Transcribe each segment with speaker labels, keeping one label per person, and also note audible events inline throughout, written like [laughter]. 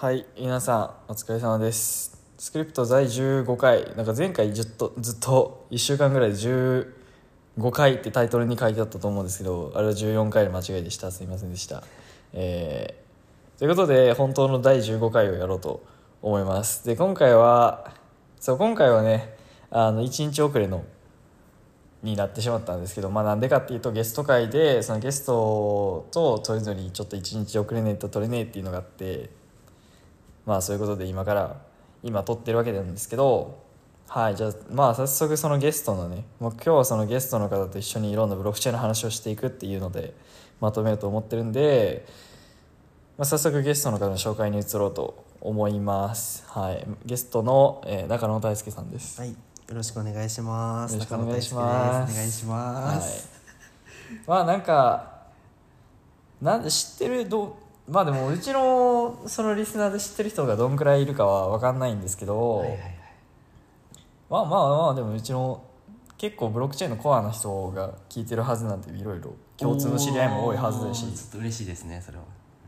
Speaker 1: はい皆さんお疲れ様です。スクリプト第15回。なんか前回ずっとずっと1週間ぐらいで15回ってタイトルに書いてあったと思うんですけどあれは14回の間違いでした。すいませんでした。えー、ということで本当の第15回をやろうと思います。で今回はそう今回はねあの1日遅れのになってしまったんですけどまあなんでかっていうとゲスト会でそのゲストとそれぞれちょっと1日遅れねえと取れねえっていうのがあってまあそういうことで今から今撮ってるわけなんですけどはいじゃあまあ早速そのゲストのねもう今日はそのゲストの方と一緒にいろんなブロックチェーンの話をしていくっていうのでまとめようと思ってるんで、まあ、早速ゲストの方の紹介に移ろうと思います。はいゲストの、えー、中野大輔さんです、
Speaker 2: はい、よろしくお願いします。
Speaker 1: よろしくお願いします。
Speaker 2: お願いします。
Speaker 1: はい、まあなんかなんで知ってるどうまあでもうちのそのリスナーで知ってる人がどんくらいいるかは分かんないんですけど、
Speaker 2: はい、はい、はい。
Speaker 1: まあまあまあでもうちの結構ブロックチェーンのコアな人が聞いてるはずなんていろいろ共通の知り合いも多いはずだし
Speaker 2: ちょっと嬉しいですね、それは。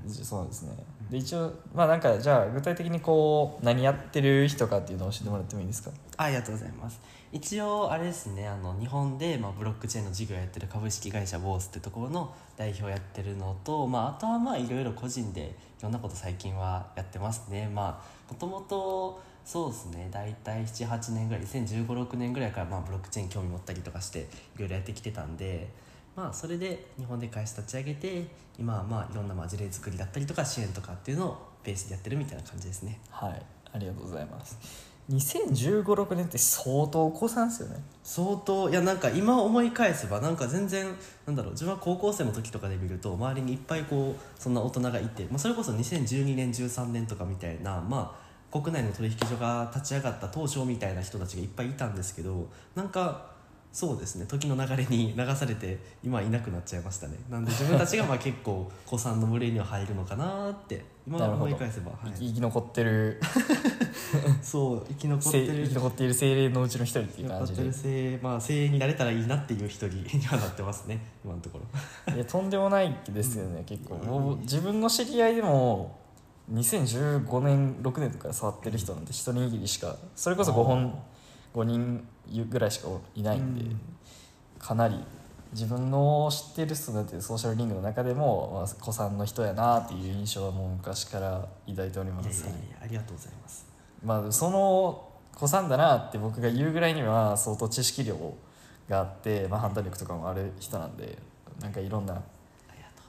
Speaker 1: そうですねで一応まあなんかじゃあ具体的にこう何やってる人かっていうのを教えてもらってもいいですか？
Speaker 2: ありがとうございます。一応あれですね、あの日本でまあブロックチェーンの事業やってる株式会社ボースってところの代表やってるのと、まああとはまあいろいろ個人でいろんなこと最近はやってますね。まあもともとそうですね、大体7、8年ぐらい、2015、6年ぐらいからまあブロックチェーン興味持ったりとかしていろいろやってきてたんで。まあそれで日本で会社立ち上げて今はまあいろんなまあ事例作りだったりとか支援とかっていうのをベースでやってるみたいな感じですね。
Speaker 1: はい。ありがとうございます。2015、6年って相当古参ですよね？
Speaker 2: 相当。いやなんか今思い返せばなんか全然なんだろう自分は高校生の時とかで見ると周りにいっぱいこうそんな大人がいて、まあ、それこそ2012年13年とかみたいなまあ国内の取引所が立ち上がった当初みたいな人たちがいっぱいいたんですけどなんかそうですね。時の流れに流されて今はいなくなっちゃいましたね。なんで自分たちが [laughs] まあ結構子さんの群れには入るのかなって今思い返せば、はい。
Speaker 1: 生き残ってる。[laughs]
Speaker 2: そう生き残ってる。
Speaker 1: せ生き残っている精霊のうちの一人っていう感じで。
Speaker 2: 精まあ精鋭になれたらいいなっていう一人 [laughs] にはなってますね今のところ。
Speaker 1: いやとんでもないですよね、結構。もう自分の知り合いでも2015年6年とか触ってる人なんて一握りしかそれこそ5本5人ぐらいしかいないんで、
Speaker 2: うん。
Speaker 1: かなり自分の知ってる人だってソーシャルリングの中でも、まあ、子さんの人やなっていう印象はもう昔から抱いております。
Speaker 2: ありがとうございます。
Speaker 1: まあ、その子さんだなって僕が言うぐらいには相当知識量があって、まあ、判断力とかもある人なんでなんかいろんな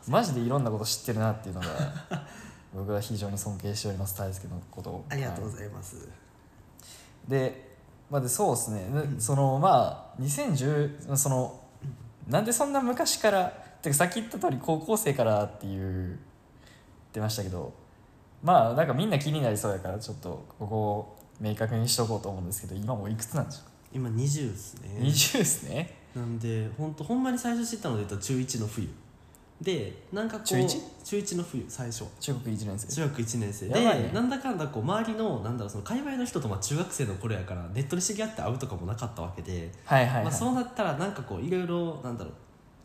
Speaker 1: マジでいろんなこと知ってるなっていうのが [laughs] 僕は非常に尊敬しております大輔のことを。
Speaker 2: ありがとうご
Speaker 1: は
Speaker 2: ざいます、
Speaker 1: い。で,、まあ、でそうですね、で
Speaker 2: うん。
Speaker 1: そのまあ2010そのなんでそんな昔からてかさっき言った通り高校生からっていう言ってましたけどまあなんかみんな気になりそうやからちょっとここを明確にしとこうと思うんですけど今もういくつなんでしょ
Speaker 2: 今20ですね。
Speaker 1: う、20ですね。
Speaker 2: なんで本当ほんまに最初知ったので言うと中1の冬でなんかこう
Speaker 1: 中一？
Speaker 2: 中1の冬最初。
Speaker 1: 中国1年生。
Speaker 2: 中学1年生。
Speaker 1: やばいね。
Speaker 2: でなんだかんだこう周りのなんだろうその界隈の人とまあ中学生の頃やからネットで知り合って会うとかもなかったわけで、
Speaker 1: はいはいはい、
Speaker 2: まあ、そうなったらなんかこういろいろなんだろう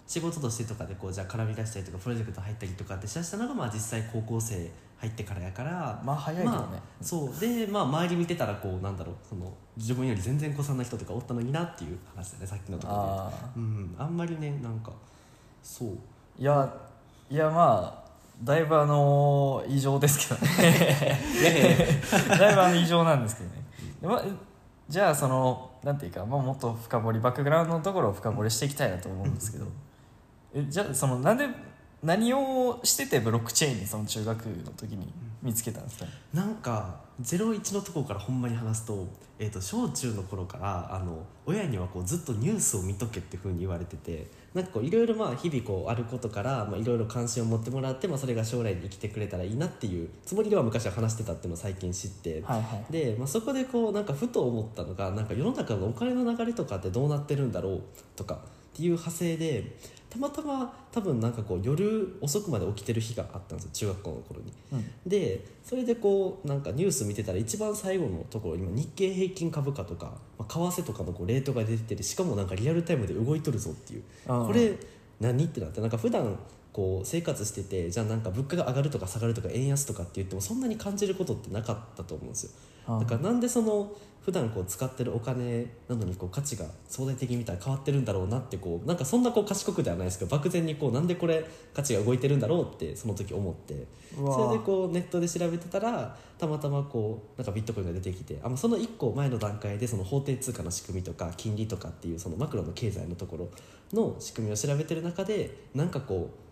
Speaker 2: 仕事としてとかでこうじゃあ絡み出したりとかプロジェクト入ったりとかってしだしたのがまあ実際高校生入ってからやから。
Speaker 1: まあ早いけどね、
Speaker 2: まあ、そう。でまあ周り見てたらこうなんだろうその自分より全然子さんな人とかおったのになっていう話だねさっきのところ
Speaker 1: ああ
Speaker 2: でうん。あんまりねなんかそう
Speaker 1: いやいやまあだいぶあの異常ですけどね。[laughs] [laughs] だいぶあの異常なんですけどね、でまあ、じゃあそのなんていうか、まあ、もっと深掘りバックグラウンドのところを深掘りしていきたいなと思うんですけど。えじゃあそのなんで何をしててブロックチェーンにその中学の時に見つけたんですか、
Speaker 2: なんか01のところからほんまに話すと,、えー、と小中の頃からあの親にはこうずっとニュースを見とけっていうふうに言われててなんかこういろいろまあ日々こうあることからまあいろいろ関心を持ってもらって、まあ、それが将来に生きてくれたらいいなっていうつもりでは昔は話してたっていうのを最近知って、
Speaker 1: はいはい。
Speaker 2: で、まあ、そこでこうなんかふと思ったのがなんか世の中のお金の流れとかってどうなってるんだろうとかっていう派生でたまたま多分なんかこう夜遅くまで起きてる日があったんですよ中学校の頃に。
Speaker 1: うん。
Speaker 2: でそれでこうなんかニュース見てたら一番最後のところ今日経平均株価とか、まあ、為替とかのこうレートが出ててしかもなんかリアルタイムで動いとるぞっていう。これ何ってなってなんか普段こう生活しててじゃあなんか物価が上がるとか下がるとか円安とかって言ってもそんなに感じることってなかったと思うんですよだからなんでその普段こう使ってるお金なのにこう価値が相対的に見たら変わってるんだろうなってこうなんかそんなこう賢くではないですけど漠然にこうなんでこれ価値が動いてるんだろうってその時思って。それでこうネットで調べてたらたまたまこうなんかビットコインが出てきてあその1個前の段階でその法定通貨の仕組みとか金利とかっていうそのマクロの経済のところの仕組みを調べてる中でなんかこう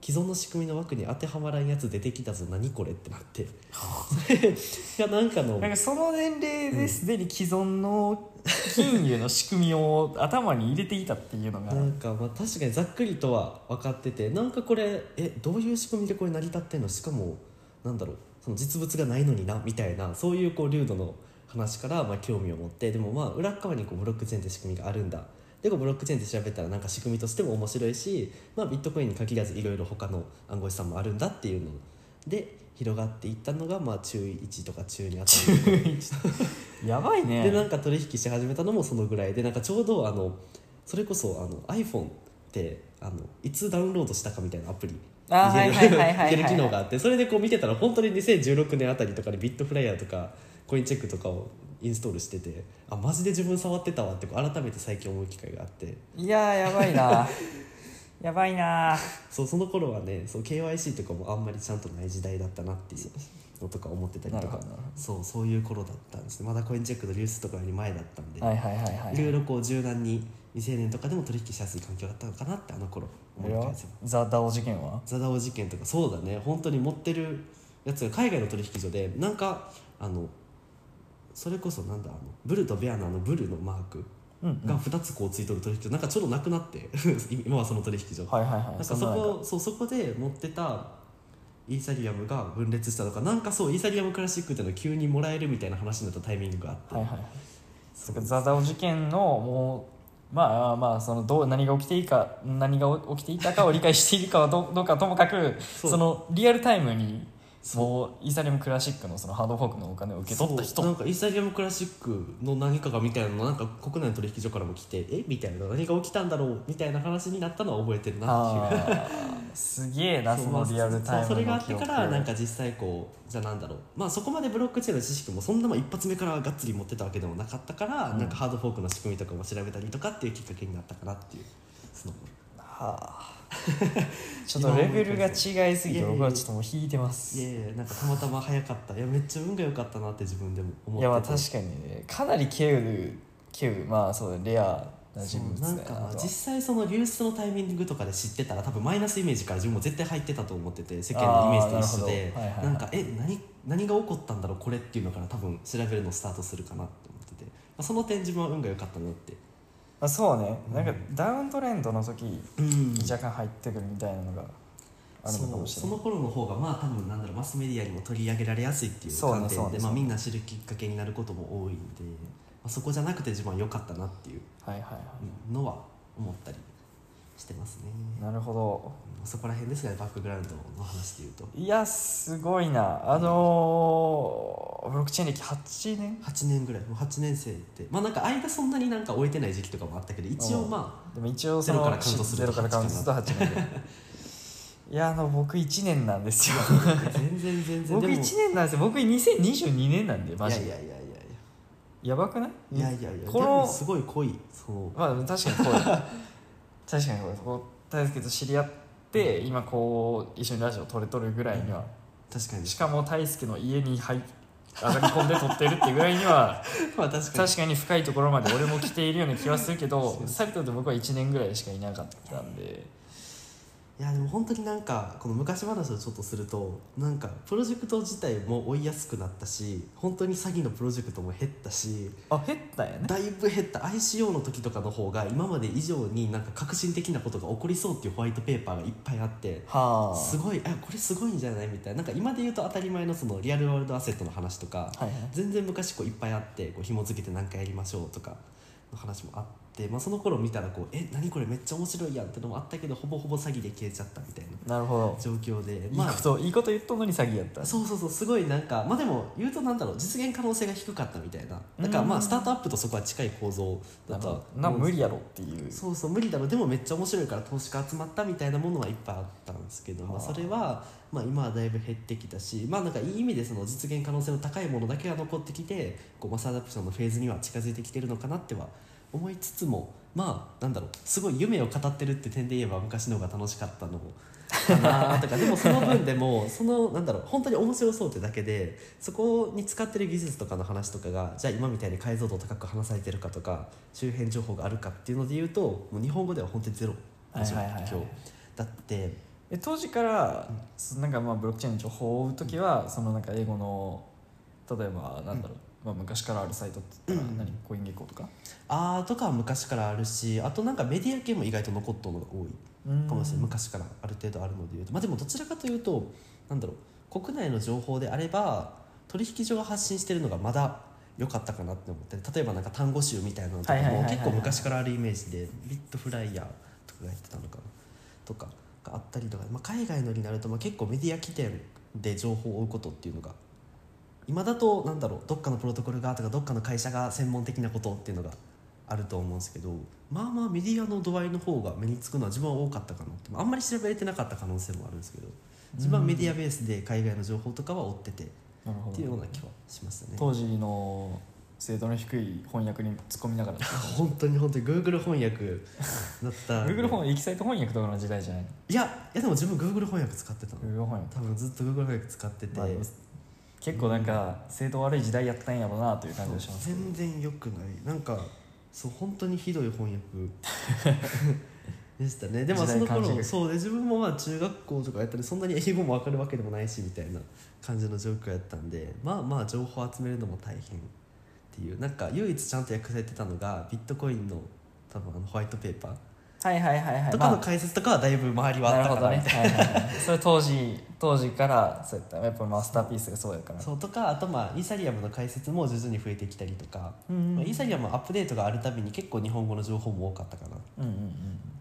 Speaker 2: 既存の仕組みの枠に当てはまらんやつ出てきたぞ。何これってなって。[laughs] それがなんかの
Speaker 1: なんかその年齢ですでに既存の金融の仕組みを頭に入れていたっていうのが。
Speaker 2: なんかまあ確かにざっくりとは分かっててなんかこれえどういう仕組みでこれ成り立ってんの？しかもなんだろうその実物がないのになみたいなそういうこう流度の話からまあ興味を持ってでもまあ裏側にこうブロックチェーンって仕組みがあるんだでブロックチェーンって調べたらなんか仕組みとしても面白いし、まあ、ビットコインに限らずいろいろ他の暗号資産もあるんだっていうので広がっていったのがまあ中1とか中2あたり。[laughs]
Speaker 1: やばいね。
Speaker 2: でなんか取引し始めたのもそのぐらいでなんかちょうどあのそれこそあの iPhone ってあのいつダウンロードしたかみたいなアプリ
Speaker 1: い [laughs]
Speaker 2: ける機能があってそれでこう見てたら本当に2016年あたりとかでビットフライヤーとかコインチェックとかをインストールしててあマジで自分触ってたわってこう改めて最近思う機会があって。
Speaker 1: いやーやばいな。[laughs] やばいな。
Speaker 2: そうその頃はねそう KYC とかもあんまりちゃんとない時代だったなっていうのとか思ってたりとか。そうそういう頃だったんですね。まだコインチェックの流出とかより前だったんで、
Speaker 1: はいはいはいはい。
Speaker 2: いろいろこう柔軟に未成年とかでも取引しやすい環境だったのかなってあの頃思い返せば
Speaker 1: ザ・ダオ事件は？
Speaker 2: ザダオ事件とかそうだね。本当に持ってるやつが海外の取引所でなんかあのそれこそなんだあのブルとベアのあのブルのマークが2つこうついとる取引所なんかちょうどなくなって [laughs] 今はその取引所。
Speaker 1: はいはいはい。
Speaker 2: なんかそこそうそこで持ってたイーサリアムが分裂したとかなんかそうイーサリアムクラシックっていうのを急にもらえるみたいな話になったタイミングがあって、
Speaker 1: はいはい。はいそザ・ダオ事件のもうまあまあそのどう何が起きていいか何が起きていたかを理解しているかはどどうかともかく
Speaker 2: そ
Speaker 1: のリアルタイムにもうイーサリアムクラシックのそのハードフォークのお金を受け取った人。
Speaker 2: なんかイーサリアムクラシックの何かがみたいなのなんか国内の取引所からも来てえみたいな何が起きたんだろうみたいな話になったのは覚えてるな。っていう
Speaker 1: すげえなそのリアルタイムの
Speaker 2: それがあってからなんか実際こうじゃあなんだろう。まあそこまでブロックチェーンの知識もそんな一発目からがっつり持ってたわけでもなかったから、
Speaker 1: うん。
Speaker 2: なんかハードフォークの仕組みとかも調べたりとかっていうきっかけになったかなっていうその。
Speaker 1: はあ [laughs] ちょっとレベルが違いすぎて僕はちょっともう引いてます。
Speaker 2: いやいやなんかたまたま早かった。いやめっちゃ運が良かったなって自分でも思ってて。
Speaker 1: いやまあ確かにね。かなり稀有稀有まあそうだレアな人物
Speaker 2: なんか実際その流出のタイミングとかで知ってたら多分マイナスイメージから自分も絶対入ってたと思ってて世間のイメージと一緒で。
Speaker 1: なるほど。はいはいはい。
Speaker 2: なんかえ何何が起こったんだろうこれっていうのから多分調べるのをスタートするかなって思ってて、まあ、その点自分は運が良かったなって
Speaker 1: まあ、そうね。なんかダウントレンドの時
Speaker 2: うん。
Speaker 1: に若干入ってくるみたいなのがあるのかもしれない。
Speaker 2: その頃の方がまあ多分なんだろうマスメディアにも取り上げられやすいっていう観点で、まあ、みんな知るきっかけになることも多いんで、まあ、そこじゃなくて自分は良かったなっていう
Speaker 1: はいはいは
Speaker 2: のは思ったりしてますね、
Speaker 1: いなるほど。
Speaker 2: そこら辺ですがねバックグラウンドの話でいうと。
Speaker 1: いやすごいな。あのーブロックチェーン歴8年
Speaker 2: ？8年ぐらい。もう8年生って。まあなんか間そんなになんか終えてない時期とかもあったけど一応ま
Speaker 1: でも一応
Speaker 2: ゼロからカウントすると
Speaker 1: ゼロからカウントすると8年でいやあの僕1年なんですよ。
Speaker 2: あ全然全然。
Speaker 1: 僕
Speaker 2: でも
Speaker 1: 1年なんですよ。僕2022年なんでマジで。
Speaker 2: いやいやいやいや
Speaker 1: ばくない？
Speaker 2: やいやいやいや。
Speaker 1: この
Speaker 2: すごい濃いそう
Speaker 1: まあ確かにこう [laughs] 確かにこうこう大輔と知り合って今こう一緒にラジオ撮れとるぐらいには
Speaker 2: 確かに。
Speaker 1: しかも大輔の家に入上がり込んで撮ってるっていうぐらいには [laughs]
Speaker 2: まあ確かに。
Speaker 1: 確かに深いところまで俺も来ているような気はするけど [laughs] さりとって僕は1年ぐらいしかいなかったんで
Speaker 2: いやでも本当になんかこの昔話をちょっとするとなんかプロジェクト自体も追いやすくなったし本当に詐欺のプロジェクトも減ったし
Speaker 1: あ減ったんやね？
Speaker 2: だいぶ減った。ICO の時とかの方が今まで以上になんか革新的なことが起こりそうっていうホワイトペーパーがいっぱいあって
Speaker 1: はあ。
Speaker 2: すごいあこれすごいんじゃないみたいな。なんか今で言うと当たり前のそのリアルワールドアセットの話とか、
Speaker 1: はいはい。
Speaker 2: 全然昔こういっぱいあってこう紐付けて何かやりましょうとかの話もあって、まあ、その頃見たらこうえ何これめっちゃ面白いやんってのもあったけどほぼほぼ詐欺で消えちゃったみたいな
Speaker 1: なるほど。
Speaker 2: 状況で
Speaker 1: いいこと、いいこと言っとんのに詐欺やった。
Speaker 2: そうそうそうすごいなんかまあでも言うとなんだろう実現可能性が低かったみたいな。だからま
Speaker 1: うん。
Speaker 2: あスタートアップとそこは近い構造だとは
Speaker 1: な無理やろっていう。
Speaker 2: そうそう無理だろう。でもめっちゃ面白いから投資家集まったみたいなものはいっぱいあったんですけど、まあ、
Speaker 1: はあ
Speaker 2: それは、まあ、今はだいぶ減ってきたしまあなんかいい意味でその実現可能性の高いものだけが残ってきてこうマスアダプションのフェーズには近づいてきてるのかなっては思いつつもまあなんだろうすごい夢を語ってるって点で言えば昔の方が楽しかったのかなとか。でもその分でもそのなんだろう本当に面白そうってだけでそこに使ってる技術とかの話とかがじゃあ今みたいに解像度高く話されてるかとか周辺情報があるかっていうので言うともう日本語では本当にゼロ。今日だって。
Speaker 1: え当時から、そなんかまあブロックチェーンの情報を追う時は、そのなんか英語の例えばなんだろう、まあ、昔からあるサイトって言ったら
Speaker 2: うん。
Speaker 1: 何、コインゲッコーとか？
Speaker 2: あーとかは昔からあるしあとなんかメディア系も意外と残っとるのが多い。かもしれない昔からある程度あるのでいうと。まあでもどちらかというとなんだろう。国内の情報であれば取引所が発信してるのがまだ良かったかなって思って例えばなんか単語集みたいなのとかも結構昔からあるイメージでビットフライヤーとかがやってたのかな。とかがあったりとか、まあ、海外のになるとまあ結構メディア起点で情報を追うことっていうのが今だとなんだろうどっかのプロトコルがとかどっかの会社が専門的なことっていうのがあると思うんですけどまあまあメディアの度合いの方が目につくのは自分は多かったかなってあんまり調べれてなかった可能性もあるんですけど自分はメディアベースで海外の情報とかは追っててっていうよう
Speaker 1: ど
Speaker 2: な気はしましたね。
Speaker 1: 当時の精度の低い翻訳に突っ込みながら。[laughs]
Speaker 2: 本当に本当に Google 翻訳だった。[laughs]
Speaker 1: Google 翻訳エキサイト翻訳とかの時代じゃないの？
Speaker 2: いやいやでも自分 Google 翻訳使ってたの。
Speaker 1: Google 翻訳。
Speaker 2: 多分ずっと Google 翻訳使ってて、
Speaker 1: まあ結構なんか精度悪い時代やったんやろうなという感じがします。
Speaker 2: 全然良くない。なんかそう本当にひどい翻訳 [laughs] でしたね。でも
Speaker 1: 時
Speaker 2: その頃そうで自分もまあ中学校とかやったりそんなに英語も分かるわけでもないしみたいな感じの状況やったんでまあまあ情報集めるのも大変っていう。なんか唯一ちゃんと訳されてたのがビットコインの多分あのホワイトペーパー
Speaker 1: はいはいはいはい。
Speaker 2: とかの
Speaker 1: ま
Speaker 2: 解説とかはだいぶ周りは
Speaker 1: あ
Speaker 2: ったかなみたい
Speaker 1: はいはいはい。それ当時当時からそうやったやっぱマスターピースがそうやから。
Speaker 2: なそうとかあとまあイーサリアムの解説も徐々に増えてきたりとか、
Speaker 1: うん
Speaker 2: まあ、イーサリアムアップデートがあるたびに結構日本語の情報も多かったかな。
Speaker 1: うんうんうん。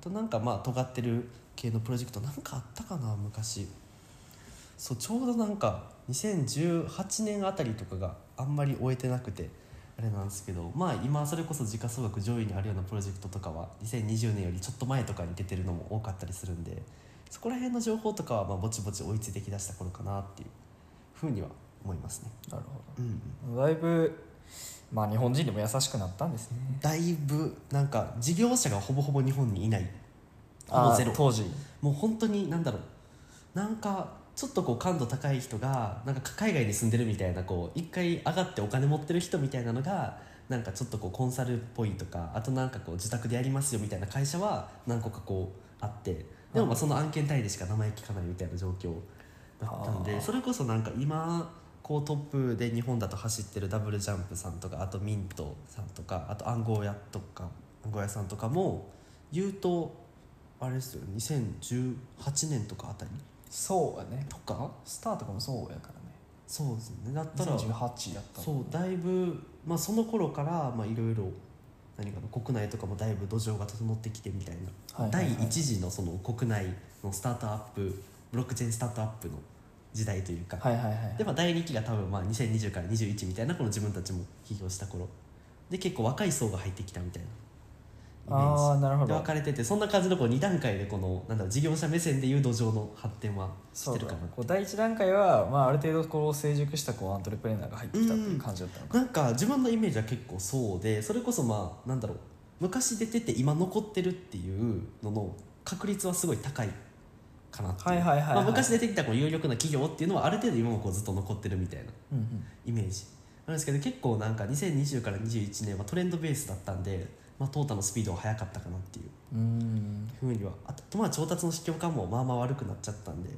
Speaker 2: となんかまあ尖ってる系のプロジェクトなんかあったかな昔。そうちょうどなんか2018年あたりとかがあんまり終えてなくてあれなんですけどまあ今それこそ時価総額上位にあるようなプロジェクトとかは2020年よりちょっと前とかに出てるのも多かったりするんでそこら辺の情報とかはまあぼちぼち追いついてきだした頃かなっていうふうには思いますね。
Speaker 1: なるほ
Speaker 2: うん
Speaker 1: どだいぶまあ日本人でも優しくなったんですね。
Speaker 2: だいぶなんか事業者がほぼほぼ日本にいない。ほぼ
Speaker 1: あ
Speaker 2: ゼロ。
Speaker 1: 当時。
Speaker 2: もう本当に何だろう。なんかちょっとこう感度高い人がなんか海外に住んでるみたいなこう一回上がってお金持ってる人みたいなのがなんかちょっとこうコンサルっぽいとかあとなんかこう自宅でやりますよみたいな会社は何個かこうあってでもまあその案件単位でしか名前聞かないみたいな状況だったん
Speaker 1: はあ
Speaker 2: でそれこそなんか今こうトップで日本だと走ってるダブルジャンプさんとかあとミントさんとかあと暗号屋とか暗号屋さんとかも言うとあれですよ2018年とかあたり
Speaker 1: そうやね。
Speaker 2: とか？
Speaker 1: スターとかもそうやからね。
Speaker 2: そうですね。だったら
Speaker 1: 2018やったもん
Speaker 2: そうだいぶ、まあ、その頃からまあいろいろ何かの国内とかもだいぶ土壌が整ってきてみたいな、
Speaker 1: はいはいはい。
Speaker 2: 第一次のその国内のスタートアップブロックチェーンスタートアップの時代というか、
Speaker 1: はいはいはい
Speaker 2: でまあ第2期が多分まあ2020から21みたいなこの自分たちも起業した頃。で結構若い層が入ってきたみたいな
Speaker 1: ああなるほど。
Speaker 2: で分かれててそんな感じのこう2段階でこのなんだろう事業者目線でいう土壌の発展はしてるかな
Speaker 1: こう第一段階は、まあ、ある程度こう成熟したこうアントレプレーナーが入ってきたっていう感じだったのか、
Speaker 2: な。んか自分のイメージは結構そうでそれこそまあなんだろう昔出てて今残ってるっていうのの確率はすごい高いかなっていう。
Speaker 1: はいはいはいはい。
Speaker 2: まあ昔出てきたこう有力な企業っていうのはある程度今もこうずっと残ってるみたいなイメージ。なんですけど結構なんか2020から21年はトレンドベースだったんで、まあ、トータのスピードは速かったかなっていう。ふうには。あとまあ調達の指標感もまあまあ悪くなっちゃったんで。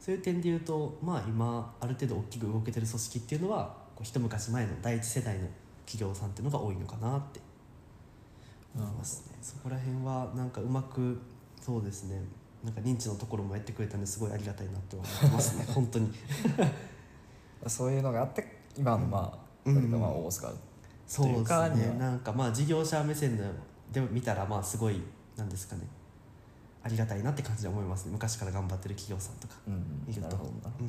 Speaker 2: そういう点で言うとまあ今ある程度大きく動けてる組織っていうのはこう一昔前の第一世代の企業さんっていうのが多いのかなって。思いますね。そこら辺はなんかうまくそうですね。なんか認知のところもやってくれたんですごいありがたいなって思ってますね。[laughs] 本当に。
Speaker 1: そういうのがあって今のまあ、
Speaker 2: うん。
Speaker 1: まあ大須賀
Speaker 2: そうです
Speaker 1: というか
Speaker 2: ね。なんかまあ事業者目線ので見たらまあすごいなんですかね。ありがたいなって感じで思いますね。昔から頑張ってる企業さんとか。
Speaker 1: うん。
Speaker 2: 見ると。
Speaker 1: なるほどな。
Speaker 2: うん。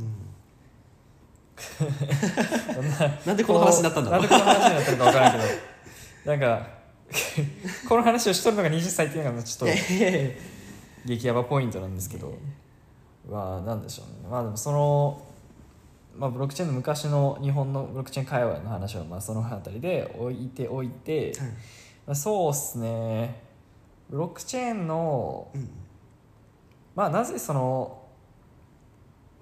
Speaker 1: そんな
Speaker 2: なんでこの話になったんだろう。ん
Speaker 1: なでこの話になったのか分からんけど。なんか [laughs] この話をしとるのが20歳っていうのがちょっと激ヤバポイントなんですけど。まあなんでしょうね。まあでもその、まあ、ブロックチェーンの昔の日本のブロックチェーン界隈の話はまあその辺りで置いておいて、
Speaker 2: はい。
Speaker 1: まあ、そうっすね。ブロックチェーンの
Speaker 2: うん。
Speaker 1: まあなぜその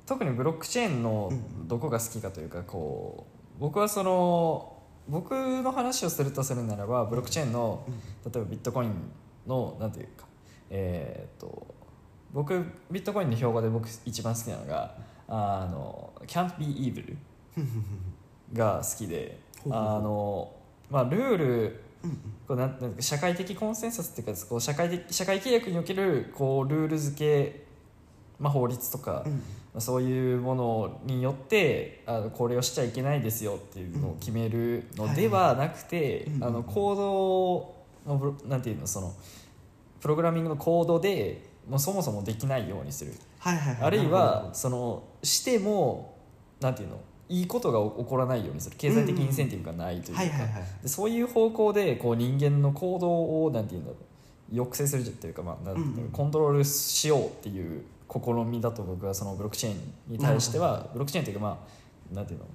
Speaker 1: 特にブロックチェーンの
Speaker 2: うん。
Speaker 1: どこが好きかというかこう僕はその僕の話をするとするならばブロックチェーンの
Speaker 2: うん。
Speaker 1: 例えばビットコインのなんていうかえーっと僕ビットコインの標語で僕一番好きなのがあの can't be evil [laughs] が好きであのまあルール
Speaker 2: うん
Speaker 1: こうなんなんか社会的コンセンサスっていうかこう社会的社会契約におけるこうルール付け、まあ、法律とか、
Speaker 2: うん
Speaker 1: まあそういうものによってあのこれをしちゃいけないですよっていうのを決めるのではなくて、
Speaker 2: うん
Speaker 1: あのコードのなんていうのそのプログラミングのコードでもうそもそもできないようにする、
Speaker 2: はいはいはい。
Speaker 1: あるい
Speaker 2: な
Speaker 1: はそのしてもなんていうのいいことが起こらないようにする。経済的インセンティブがないというか、そういう方向でこう人間の行動をなんていうんだろう抑制するというか、まあなんコントロールしようっていう試みだと僕はそのブロックチェーンに対してはブロックチェーンというかまあなんていうの、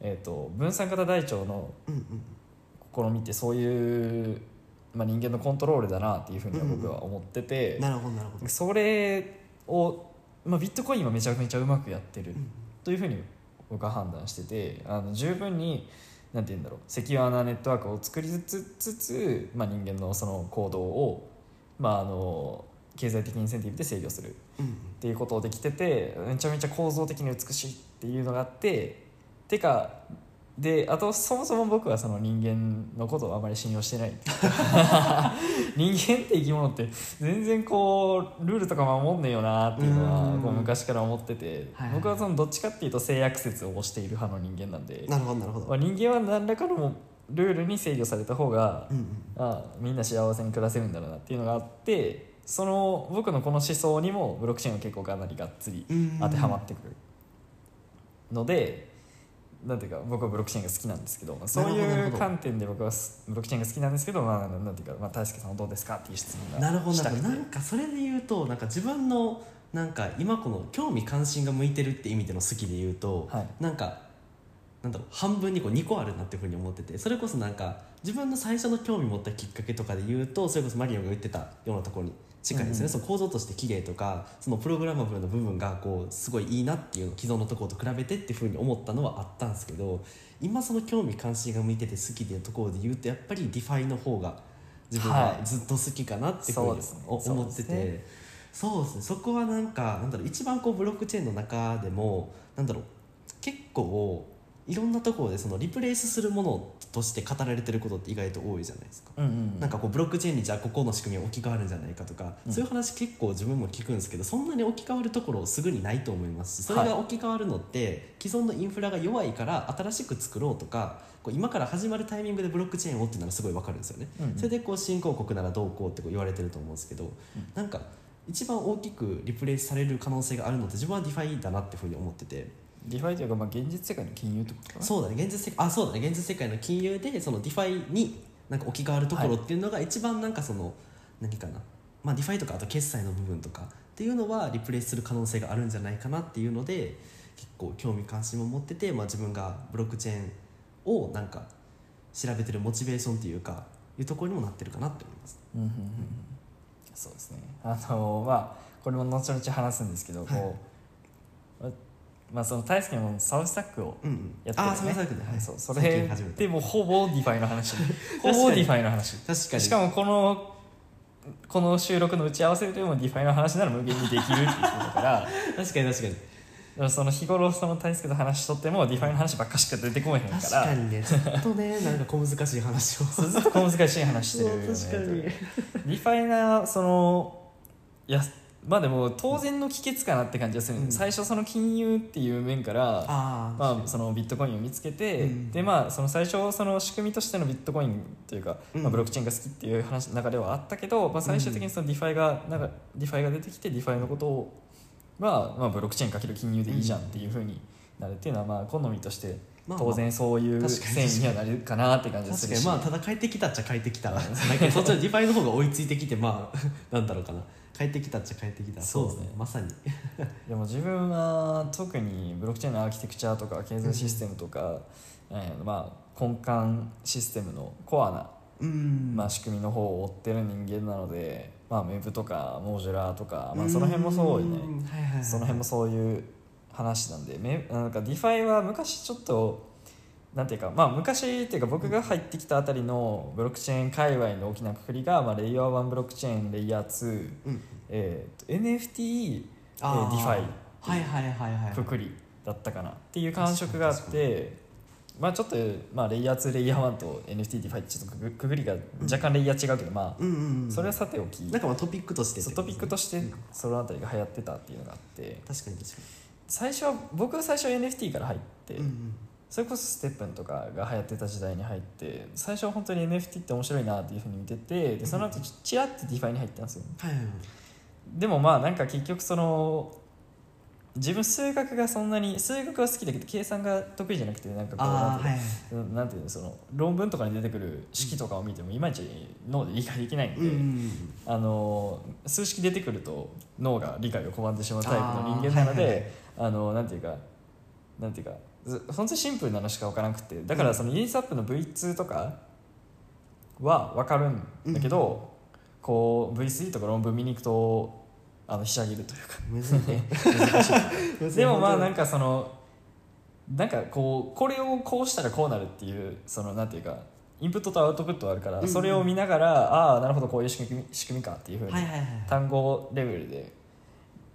Speaker 1: えー、と分散型台帳の
Speaker 2: うんうん。
Speaker 1: 試みってそういう、まあ、人間のコントロールだなっていうふうには僕は思ってて、
Speaker 2: なるほどなるほど。
Speaker 1: それを、まあ、ビットコインはめちゃめちゃうまくやってる
Speaker 2: うん。
Speaker 1: というふうに僕は判断しててあの十分になんて言うんだろうセキュアなネットワークを作りつつ、まあ、人間のその行動を、まあ、あの経済的インセンティブで制御する
Speaker 2: うん。
Speaker 1: っていうことをできててめちゃめちゃ構造的に美しいっていうのがあっててかであとそもそも僕はその人間のことをあまり信用してない。[laughs] 人間って生き物って全然こうルールとか守んねえよなっていうのは
Speaker 2: うん。
Speaker 1: こう昔から思ってて。
Speaker 2: はいはい。
Speaker 1: 僕はそのどっちかっていうと性約説を推している派の人間なんで、
Speaker 2: なるほどなるほど。
Speaker 1: まあ、人間は何らかのルールに制御された方が
Speaker 2: うんうん。
Speaker 1: あみんな幸せに暮らせるんだろうなっていうのがあってその僕のこの思想にもブロックチェーンは結構かなりがっつり
Speaker 2: うん。
Speaker 1: 当てはまってくるのでなんていうか僕はブロックチェーンが好きなんですけどそういう観点で僕はすブロックチェーンが好きなんですけど、まあ、なんていうか、まあ、大輔さんはどうですかっていう質問が
Speaker 2: なるほど。なんかそれで言うとなんか自分のなんか今この興味関心が向いてるって意味での好きで言うと、
Speaker 1: はい。
Speaker 2: なんかなんだろう半分にこう2個あるなっていうふうに思っててそれこそなんか自分の最初の興味持ったきっかけとかで言うとそれこそマリオが言ってたようなところに近いですね、
Speaker 1: うんうん。
Speaker 2: その構造として綺麗とかそのプログラマブルの部分がこうすごいいいなっていうの既存のところと比べてっていうふうに思ったのはあったんですけど今その興味関心が向いてて好きでいうところで言うとやっぱりディファイの方が自分
Speaker 1: は
Speaker 2: はい。ずっと好きかなっていうふうに思ってて
Speaker 1: ね。
Speaker 2: そうですね。そこはなんかなんだろう一番こうブロックチェーンの中でもなんだろう結構いろんなところでそのリプレイスするものとして語られてることって意外と多いじゃないですか。
Speaker 1: うんうん
Speaker 2: なんかこうブロックチェーンにじゃあここの仕組み置き換わるんじゃないかとか、
Speaker 1: うん
Speaker 2: そういう話結構自分も聞くんですけどそんなに置き換わるところすぐにないと思いますしそれが置き換わるのって、既存のインフラが弱いから新しく作ろうとかこう今から始まるタイミングでブロックチェーンをっていうのはすごい分かるんですよね。
Speaker 1: うんうん
Speaker 2: それでこう新興国ならどうこうってこう言われてると思うんですけど、なんか一番大きくリプレイスされる可能性があるのって自分はディファイだなっていうふうに思ってて。
Speaker 1: ディファイというか、まあ、現実世界の金融ってことかな？
Speaker 2: そうだね現実世界あそうだね現実世界の金融でそのディファイになんか置き換わるところっていうのが一番なんかその、何かな、まあ、ディファイとかあと決済の部分とかっていうのはリプレイスする可能性があるんじゃないかなっていうので結構興味関心も持ってて、まあ、自分がブロックチェーンをなんか調べてるモチベーションっていうかいうところにもなってるかなって思います。
Speaker 1: うんうんうん。うんそうですね。あのまあこれも後々話すんですけど、こうままあその ta1sukeもサブスタックを
Speaker 2: うんうん、
Speaker 1: やってるよね。
Speaker 2: ああそれはで、はい、
Speaker 1: そうそれでもほぼディファイの話。ほぼディファイの話。
Speaker 2: 確かに。
Speaker 1: しかもこのこの収録の打ち合わせでもディファイの話なら無限にできるっていうことだから。
Speaker 2: 確かに確かに。
Speaker 1: その日頃その ta1sukeと話しとってもディファイの話ばっかしか出てこえへんから。
Speaker 2: 確かにね。ずっとね [laughs] なんか小難しい話を。
Speaker 1: ずっと小難しい話してるよね。[laughs]
Speaker 2: 確かに。
Speaker 1: ディファイなそのいやまあでも当然の帰結かなって感じがする、
Speaker 2: うん。
Speaker 1: 最初その金融っていう面から
Speaker 2: あ
Speaker 1: まあ、そのビットコインを見つけて、
Speaker 2: うん。
Speaker 1: でまあその最初その仕組みとしてのビットコインというか、
Speaker 2: うん。
Speaker 1: まあ、ブロックチェーンが好きっていう話の中ではあったけど、まあ、最終的にそのディファイがなんかディファイが出てきてディファイのことをは、まあ、ブロックチェーンかける金融でいいじゃんっていうふうになるっていうのはまあ好みとして
Speaker 2: まあ
Speaker 1: 当然そういう線にはなるかなって感じがするし
Speaker 2: 確かに。まあただ帰ってきたっちゃ帰ってきた。だけどそっちのディファイの方が追いついてきてまあ [laughs] なんだろうかな帰ってきたっちゃ帰ってきた。
Speaker 1: そう
Speaker 2: ですね。まさに。[laughs]
Speaker 1: でも自分は特にブロックチェーンのアーキテクチャとか経済システムとか、えーまあ、根幹システムのコアな
Speaker 2: うん。
Speaker 1: まあ、仕組みの方を追ってる人間なので、まあ、 MEVとかモジュラーとか、まあ、その辺もそうよね。
Speaker 2: んはいはいはい。
Speaker 1: その辺もそういう話なんで。めなんかディファイは昔ちょっとなんていうかまあ昔っていうか僕が入ってきたあたりのブロックチェーン界隈の大きなくくりが、まあ、レイヤー1ブロックチェーンレイヤー2、
Speaker 2: うん
Speaker 1: えー。と NFT ディファイ
Speaker 2: はいはいはいはい。
Speaker 1: くくりだったかなっていう感触があってまあちょっと、まあ、レイヤー2レイヤー1と NFT ディファイってちょっとくくりが若干レイヤー違うけど、まあ
Speaker 2: うんうんうん。
Speaker 1: それはさておき。
Speaker 2: なんかまあトピックとして。
Speaker 1: そうトピックとして
Speaker 2: うん
Speaker 1: そのあたりが流行ってたっていうのがあって。
Speaker 2: 確かに確か
Speaker 1: 最初は僕は最初は NFT から入って、
Speaker 2: に、うん
Speaker 1: それこそステップンとかが流行ってた時代に入って最初は本当に NFT って面白いなっていうふうに見ててでその後ちちらっとディファイに入ったんですよ。
Speaker 2: はいはいはい。
Speaker 1: でもまあなんか結局その自分数学がそんなに数学は好きだけど計算が得意じゃなくてなんかこうなんて
Speaker 2: はい
Speaker 1: ていうのその論文とかに出てくる式とかを見てもいまいち脳で理解できないんで、
Speaker 2: うんうん
Speaker 1: あの数式出てくると脳が理解を拒んでしまうタイプの人間なのであ、のなんていうかなんていうかず本当にシンプルなのしか分からなくて。だからそのイーサップの V2 とかは分かるんだけど、こう V3 とか論文見に行くとあのひしゃげるというか。
Speaker 2: むずいね。[laughs]
Speaker 1: 難しいでもまあなん
Speaker 2: か
Speaker 1: かそのなんかこうこれをこうしたらこうなるっていうそのなんていうかインプットとアウトプットあるから、
Speaker 2: うんうん。
Speaker 1: それを見ながらああなるほどこういう仕組み仕組みかっていうふうに、単語レベルで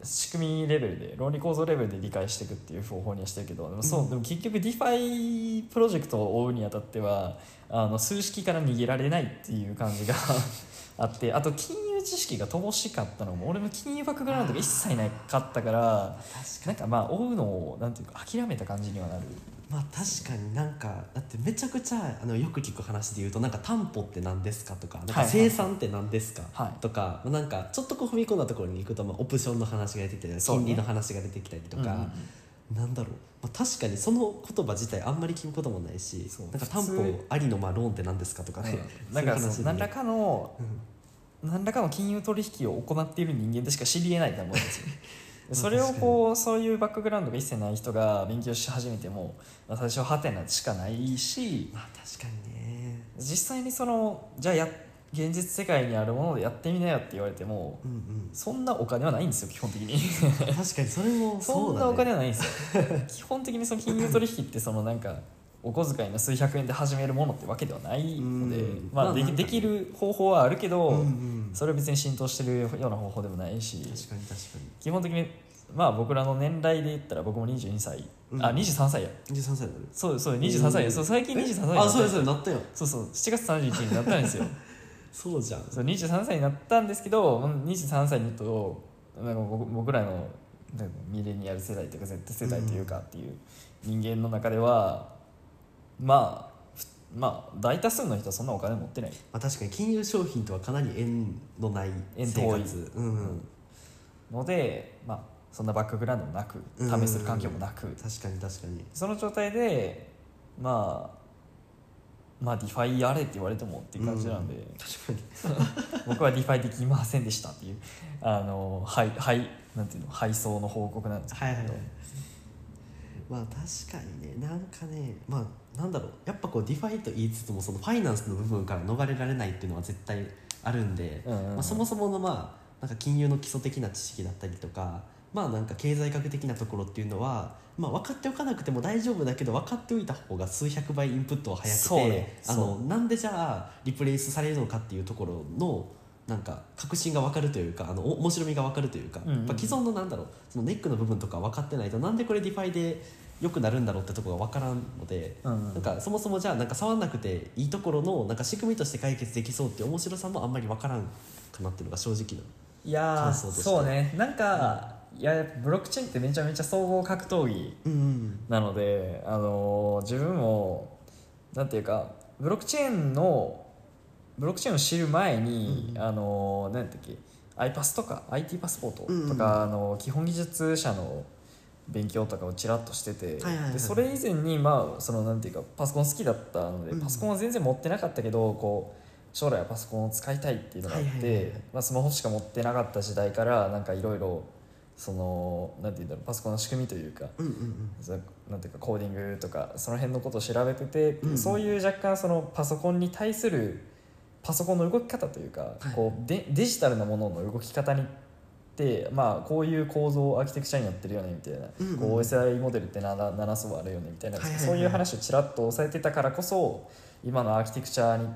Speaker 1: 仕組みレベルで論理構造レベルで理解していくっていう方法にはしてるけどでもそう、
Speaker 2: うん。
Speaker 1: でも結局 DeFi プロジェクトを追うにあたってはあの数式から逃げられないっていう感じが [laughs] あってあと金融知識が乏しかったのも俺も金融バックグラウンドが一切なかったから
Speaker 2: 確かに。
Speaker 1: なんかまあ追うのをなんていうか諦めた感じにはなる
Speaker 2: まあ確かになんかだってめちゃくちゃあのよく聞く話で言うとなんか担保って何ですかとかなんか生産って何ですか、
Speaker 1: はい。
Speaker 2: とかまあなんかちょっとこう踏み込んだところに行くとまあオプションの話が出てきたり金利の話が出てきたりとか、
Speaker 1: うんうん
Speaker 2: なんだろう、まあ、確かにその言葉自体あんまり聞くこともないしなんか担保ありのまあローンって何ですかとかね、
Speaker 1: うんなんか何らかの
Speaker 2: うん。
Speaker 1: 何らかの金融取引を行っている人間でしか知りえないと思うんですよ。
Speaker 2: ま [laughs] あ
Speaker 1: それをこうそういうバックグラウンドが一切ない人が勉強し始めても、まあ、最初はハテナしかないし
Speaker 2: まあ確かにね。
Speaker 1: 実際にそのじゃあや現実世界にあるものでやってみなよって言われても
Speaker 2: うんうん。
Speaker 1: そんなお金はないんですよ基本的に。
Speaker 2: 確かにそれも
Speaker 1: そ
Speaker 2: ん
Speaker 1: なお金はないんですよ。基本的にその金融取引ってそのなんかお小遣いの数百円で始めるものってわけではないので
Speaker 2: うん。
Speaker 1: まあでできる方法はあるけど、
Speaker 2: うんうん
Speaker 1: それは別に浸透してるような方法でもないし
Speaker 2: 確かに確か
Speaker 1: 基本的にまあ僕らの年代で言ったら僕も22歳、
Speaker 2: うん。
Speaker 1: あ23歳や。
Speaker 2: に23歳になる
Speaker 1: そうそう23歳や。そう最近23歳になった
Speaker 2: あそうですなったよ。
Speaker 1: そうそう。7月31日になったんですよ。[laughs]
Speaker 2: そうじゃん。
Speaker 1: そう23歳になったんですけどうん23歳にとなんか僕僕らのミレニアル世代というか Z 世代というかっていう人間の中では、まあふまあ大多数の人はそんなお金持ってない。
Speaker 2: まあ、確かに金融商品とはかなり縁のない
Speaker 1: 縁遠い。
Speaker 2: 活。うん。うん
Speaker 1: のでまあそんなバックグラウンドもなく
Speaker 2: うん
Speaker 1: 試する環境もなく。
Speaker 2: 確かに確かに。
Speaker 1: その状態でまあまあディファイやれって言われてもっていう感じなんで、
Speaker 2: 確かに。[laughs]
Speaker 1: 僕はディファイできませんでしたっていうあのはいはいなんていうの敗走の報告なんですけど、
Speaker 2: はいはいはいまあ確かにねなんかねまあなんだろうやっぱこうディファイと言いつつもそのファイナンスの部分から逃れられないっていうのは絶対あるんで、そもそものまあなんか金融の基礎的な知識だったりとかまあなんか経済学的なところっていうのは、まあ、分かっておかなくても大丈夫だけど分かっておいた方が数百倍インプットは早くて、
Speaker 1: ね
Speaker 2: あの
Speaker 1: そ
Speaker 2: なんでじゃあリプレイスされるのかっていうところのなんか核心が分かるというかあのお面白みが分かるというか、
Speaker 1: うんうん。
Speaker 2: 既存のなんだろうそのネックの部分とか分かってないとなんでこれディファイで良くなるんだろうってところが分からんので、
Speaker 1: うんうん。
Speaker 2: なんかそもそもじゃあなんか触んなくていいところのなんか仕組みとして解決できそうっていう面白さもあんまり分からんかなっていうのが正直な
Speaker 1: いやそうね。なんか、いややっぱブロックチェーンってめちゃめちゃ総合格闘技
Speaker 2: うんうん。
Speaker 1: なので、あのー自分もなんていうかブロックチェーンのブロックチェーンを知る前に、
Speaker 2: うん。
Speaker 1: あのーなんだっけ iPass とか IT パスポートとか、
Speaker 2: うん。うん
Speaker 1: あの基本技術者の勉強とかをちらっとしてて、でそれ以前にまあそのなんていうかパソコン好きだったので、
Speaker 2: うん。
Speaker 1: パソコンは全然持ってなかったけどこう将来はパソコンを使いたいっていうのがあって、まあ、スマホしか持ってなかった時代からなんかいろいろそのなんていうんだろうパソコンの仕組みというか
Speaker 2: うんうん
Speaker 1: そうなんていうかコーディングとかその辺のことを調べてて、
Speaker 2: うん。
Speaker 1: そういう若干そのパソコンに対するパソコンの動き方というか、
Speaker 2: はい。
Speaker 1: こうデデジタルなものの動き方にって、まあ、こういう構造アーキテクチャになってるよねみたいな、
Speaker 2: うんうん
Speaker 1: こう OSI モデルって 7, 7層あるよねみたいな、そういう話をちらっと押さえてたからこそ今のアーキテクチャに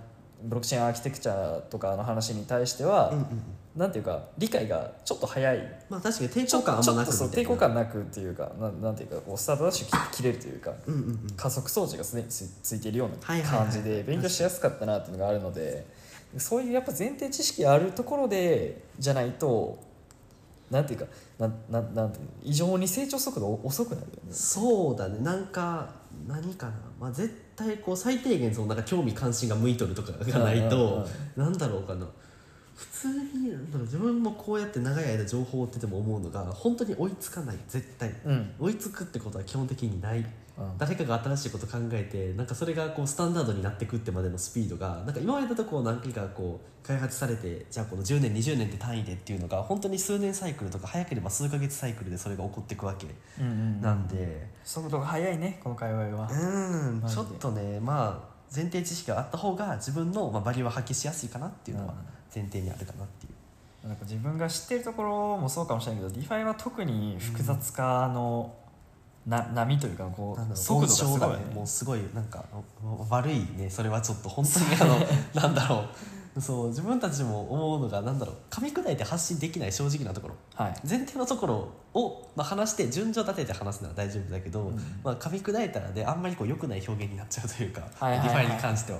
Speaker 1: ブロックチェーンアーキテクチャとかの話に対しては、
Speaker 2: うんうんうん。
Speaker 1: なんていうか理解がちょっと早い。
Speaker 2: まあ確かに抵抗感あんまなく
Speaker 1: 抵抗感なくっていうかなんなんていうかこうスタートダッシュ切れるというか加速装置がすでにつついているような感じで勉強しやすかったなっていうのがあるのでそういうやっぱ前提知識あるところでじゃないとなんていうかなんなんなんていうの異常に成長速度遅くなるよね。
Speaker 2: そうだね。なんか何かな、まあ、絶対こう最低限そのなんか興味関心が向いとるとかがないと
Speaker 1: うん。
Speaker 2: なんだろうかな。普通になんだろう自分もこうやって長い間情報を追ってても思うのが本当に追いつかない。絶対。
Speaker 1: うん。
Speaker 2: 追いつくってことは基本的にない
Speaker 1: うん。
Speaker 2: 誰かが新しいこと考えてなんかそれがこうスタンダードになってくってまでのスピードがなんか今までだとこう何回かこう開発されてじゃあこの10年20年って単位でっていうのが本当に数年サイクルとか早ければ数ヶ月サイクルでそれが起こっていくわけ。
Speaker 1: うんうん
Speaker 2: なんで。
Speaker 1: 速度が速いねこの界隈は。
Speaker 2: うん。
Speaker 1: マジで。
Speaker 2: ちょっとねまあ前提知識があった方が自分のまあバリューは発揮しやすいかなっていうのは前提にあるかなっていう。
Speaker 1: なんか自分が知ってるところもそうかもしれないけど DeFi は特に複雑化の、な波というかこ
Speaker 2: う
Speaker 1: う速度がすごいよね
Speaker 2: もうすごいなんかお悪いねそれはちょっと本当にあの [laughs] なんだろう。そう自分たちも思うのがなんだろう噛み砕いて発信できない正直なところ。
Speaker 1: はい。
Speaker 2: 前提のところを、まあ、話して順序立てて話すのは大丈夫だけど、
Speaker 1: うん。
Speaker 2: まあ、噛み砕いたらであんまりこう良くない表現になっちゃうというか、
Speaker 1: はいはいはい。
Speaker 2: DeFi に関しては。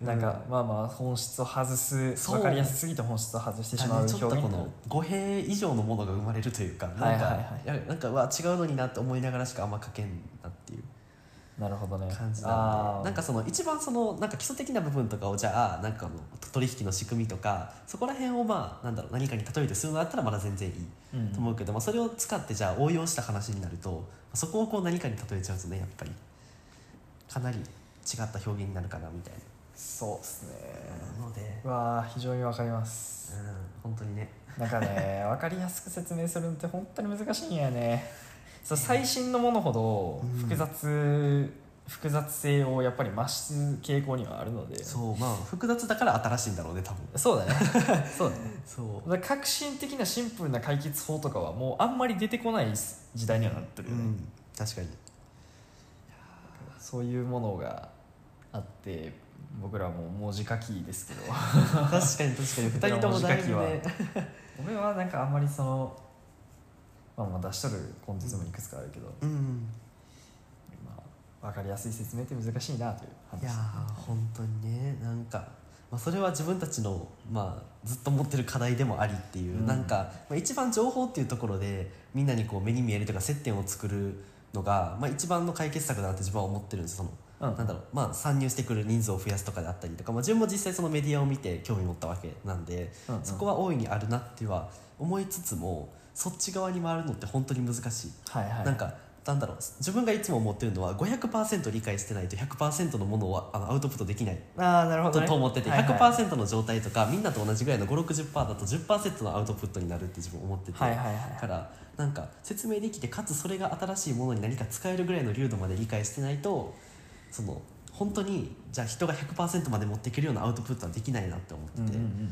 Speaker 1: なんか、まあまあ本質を外す分かりやすすぎて本質を外してしまう
Speaker 2: だねちょっとこの語弊以上のものが生まれるというかなんか、
Speaker 1: はいはいはい。
Speaker 2: やなんかうわ違うのになって思いながらしかあんま書けんなっていう
Speaker 1: なるほどね。
Speaker 2: 感じななんかその一番そのなんか基礎的な部分とかをじゃあなんかあの取引の仕組みとかそこら辺をまあなんだろう何かに例えてするのだったらまだ全然いい
Speaker 1: うん。
Speaker 2: と思うけど、まあ、それを使ってじゃあ応用した話になるとそこをこう何かに例えちゃうとねやっぱりかなり違った表現になるかなみたい
Speaker 1: そうですね。
Speaker 2: なので、
Speaker 1: うわー非常に分かります。
Speaker 2: うん、本当にね。
Speaker 1: なんかね分かりやすく説明するのって本当に難しいんやね。そう最新のものほど
Speaker 2: うん。
Speaker 1: 複雑、複雑性をやっぱり増す傾向にはあるので。
Speaker 2: そうまあ複雑だから新しいんだろうね多分。
Speaker 1: そうだね。[laughs] そうだね。
Speaker 2: そう。
Speaker 1: 革新的なシンプルな解決法とかはもうあんまり出てこない時代にはなってるよね、
Speaker 2: うん、確かに。
Speaker 1: そういうものがあって僕らも文字書きですけど。
Speaker 2: 確かに確かに。2人ともだいぶ
Speaker 1: 文
Speaker 2: ね
Speaker 1: 俺はなんかあんまりその、まあ、まあ出しとるコンテンツもいくつかあるけど、
Speaker 2: うん
Speaker 1: まあ、分かりやすい説明って難しいなという話。
Speaker 2: いやー本当にね。なんか、まあ、それは自分たちの、まあ、ずっと持ってる課題でもありっていう、
Speaker 1: うん。
Speaker 2: なんか、まあ、一番情報っていうところでみんなにこう目に見えるというか接点を作るのが、まあ、一番の解決策だなって自分は思ってるんですその、
Speaker 1: うん。
Speaker 2: なんだろう、まあ、参入してくる人数を増やすとかであったりとか、まあ、自分も実際そのメディアを見て興味持ったわけなんで、
Speaker 1: うんうん。
Speaker 2: そこは大いにあるなっては思いつつもそっち側に回るのって本当に難しい。
Speaker 1: はいはい。
Speaker 2: なんかなんだろう。自分がいつも思ってるのは500%理解してないと100%のものをあのアウトプットできない。
Speaker 1: ああなるほど、
Speaker 2: と
Speaker 1: ね、
Speaker 2: と思ってて
Speaker 1: はいはい。
Speaker 2: 100%の状態とかみんなと同じぐらいの560%だと10%のアウトプットになるって自分思ってて、
Speaker 1: はいはいはい。
Speaker 2: からなんか説明できてかつそれが新しいものに何か使えるぐらいの流度まで理解してないとその本当にじゃあ人が100%まで持っていけるようなアウトプットはできないなって思ってて、
Speaker 1: うんうんうん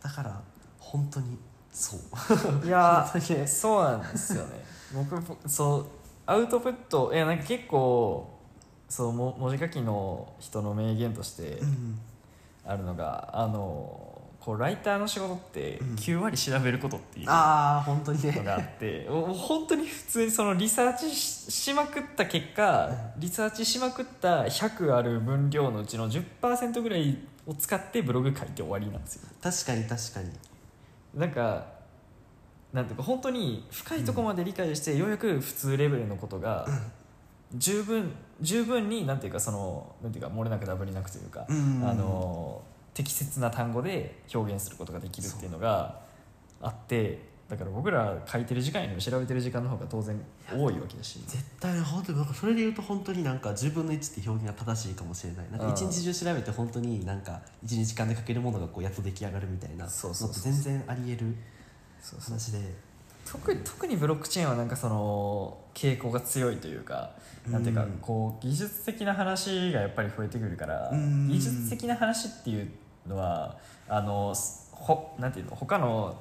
Speaker 2: だから本当にそう。
Speaker 1: うんいやそうなんですよね。[laughs] 僕そうアウトプットいやなんか結構そうも文字書きの人の名言として
Speaker 2: うん。
Speaker 1: あるのが、あのこうライターの仕事って
Speaker 2: うん。
Speaker 1: 9割調べることっていう
Speaker 2: ああ本当にね。
Speaker 1: のがあって、[laughs] もう本当に普通にそのリサーチししまくった結果、リサーチしまくった100ある分量のうちの10%ぐらいを使ってブログ書いて終わりなんですよ。
Speaker 2: 確かに確かに。
Speaker 1: なんかなんていうか本当に深いところまで理解して、ようやく普通レベルのことが十分十分になんていうかそのなんていうか漏れなくダブりなくというか、
Speaker 2: うん。
Speaker 1: あの適切な単語で表現することができるっていうのがあってだから僕ら書いてる時間よりも調べてる時間の方が当然多いわけだし。
Speaker 2: 絶対本当になんかそれで言うと本当になんか10分の1って表現が正しいかもしれない。なんか
Speaker 1: うん
Speaker 2: 一日中調べて本当になんか12時間で書けるものがこうやっと出来上がるみたいなの
Speaker 1: そう。そう
Speaker 2: 全然ありえる話で。
Speaker 1: 特に特にブロックチェーンはなんかその傾向が強いというか、なんていうか
Speaker 2: うん
Speaker 1: こう技術的な話がやっぱり増えてくるから、
Speaker 2: うん。
Speaker 1: 技術的な話っていうのはあのほなんていうの他の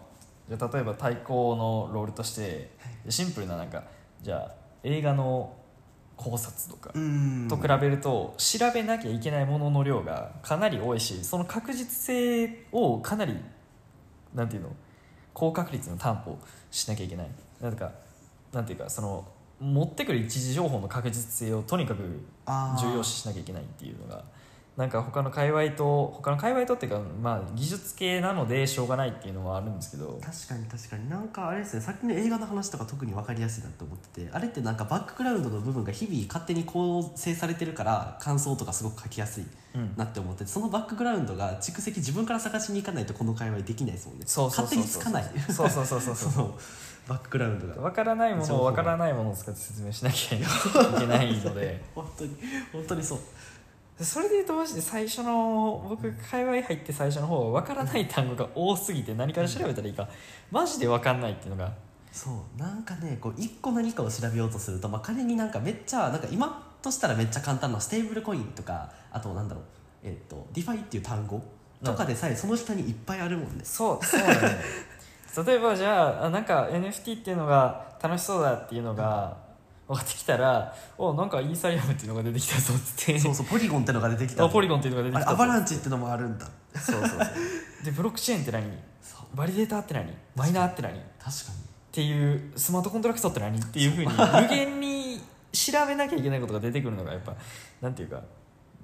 Speaker 1: じゃあ例えば対抗のロールとしてシンプルななんかじゃあ映画の考察とか
Speaker 2: うん。
Speaker 1: と比べると調べなきゃいけないものの量がかなり多いしその確実性をかなりなんていうの高確率の担保しなきゃいけない。なんかなんていうかその持ってくる一時情報の確実性をとにかく重要視しなきゃいけないっていうのがなんか他の界隈と他の界隈とっていうかまあ技術系なのでしょうがないっていうのはあるんですけど。
Speaker 2: 確かに確かに。なんかあれですねさっきの映画の話とか特に分かりやすいなと思っててあれってなんかバックグラウンドの部分が日々勝手に構成されてるから感想とかすごく書きやすい
Speaker 1: うん。
Speaker 2: なって思っててそのバックグラウンドが蓄積自分から探しに行かないとこの会話できないですもんね。勝手につかない。
Speaker 1: そうそうそうそうそう。[laughs]
Speaker 2: バックグラウンドが。
Speaker 1: 分からないものを分からないものを使って説明しなきゃいけないので。[laughs]
Speaker 2: 本当に本当にそう
Speaker 1: それで言うとマジで最初の僕界隈入って最初の方は分からない単語が多すぎて何から調べたらいいかマジで分かんないっていうのが。
Speaker 2: そうなんかねこう一個何かを調べようとすると、まあ、仮になんかめっちゃなんか今としたらめっちゃ簡単なステーブルコインとかあとなんだろうえっ、とディファイっていう単語とかでさえその下にいっぱいあるもんね、
Speaker 1: そうそうだね。[laughs] 例えばじゃああなんか NFT っていうのが楽しそうだっていうのが分かってきたらおなんかイーサリアムっていうのが出てきたぞっつって。
Speaker 2: そうそうポリゴンってのが出てきた
Speaker 1: あポリゴンっていうのが出てきたぞ。
Speaker 2: あれアバランチってのもあるんだ。
Speaker 1: そうそうそう。でブロックチェーンって何？バリデータって何？マイナーって何？っ
Speaker 2: 確かに。
Speaker 1: ていうスマートコントラクトって何？っていうふうに無限に調べなきゃいけないことが出てくるのがやっぱなんていうか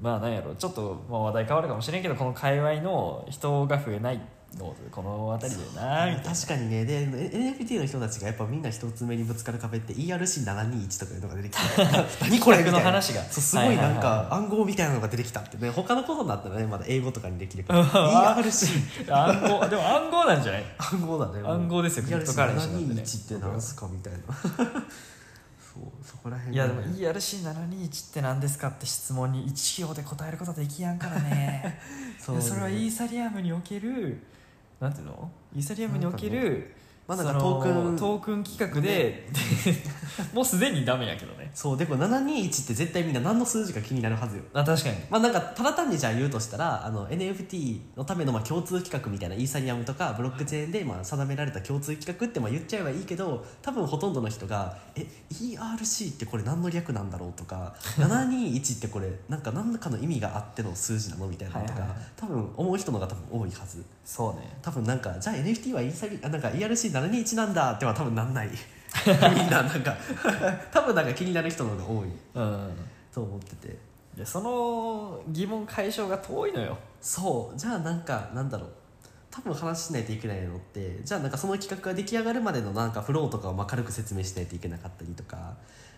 Speaker 1: まあなんやろ。ちょっとまあ話題変わるかもしれんけどこの界隈の人が増えないのこの辺りでなみたいな。
Speaker 2: 確かにね。で NFT の人たちがやっぱみんな一つ目にぶつかる壁って ERC721 とかいうのが出てき [laughs] たいな
Speaker 1: 企画の話が
Speaker 2: そうすごいなんか
Speaker 1: は
Speaker 2: 暗号みたいなのが出てきたってね。他のことになったらねまだ英語とかにできる。けど
Speaker 1: うん
Speaker 2: ERC
Speaker 1: 暗号。でも暗号なんじゃない？
Speaker 2: 暗号だね
Speaker 1: 暗号ですよクリプトカレンシーね。
Speaker 2: ERC721 ってなんすかみたいな。そうそこら辺。
Speaker 1: いやでも
Speaker 2: ね
Speaker 1: ERC721 って何ですかって質問に1行で答えることできやんからね。[laughs]
Speaker 2: そう
Speaker 1: それはイーサリアムにおけるなんていうの？イーサリアムにおける
Speaker 2: まあなんかトークン
Speaker 1: トークン企画で、で [laughs] もうすでにダメやけどね。
Speaker 2: そうでこれ721って絶対みんな何の数字か気になるはずよ。
Speaker 1: あ確かに。
Speaker 2: まあなんかただ単にじゃあ言うとしたらあの NFT のためのまあ共通企画みたいなイーサリアムとかブロックチェーンでまあ定められた共通企画ってまあ言っちゃえばいいけど多分ほとんどの人が「え ERC ってこれ何の略なんだろう?」とか「[laughs] 721ってこれなんか何かの意味があっての数字なの?」みたいなのとか、
Speaker 1: はい
Speaker 2: 多分思う人の方が多分多いはず
Speaker 1: そうね。
Speaker 2: 多分なんかじゃあ NFT はイーサリあなんか ERC721 なんだっては多分なんない。[laughs] みんななんか。[laughs] 多分なんか気になる人の方が多い。
Speaker 1: うん。
Speaker 2: と思ってて。
Speaker 1: でその疑問解消が遠いのよ。
Speaker 2: そう。じゃあなんかなんだろう。多分話しないといけないのってじゃあなんかその企画が出来上がるまでのなんかフローとかをまあ軽く説明しないといけなかったりとか。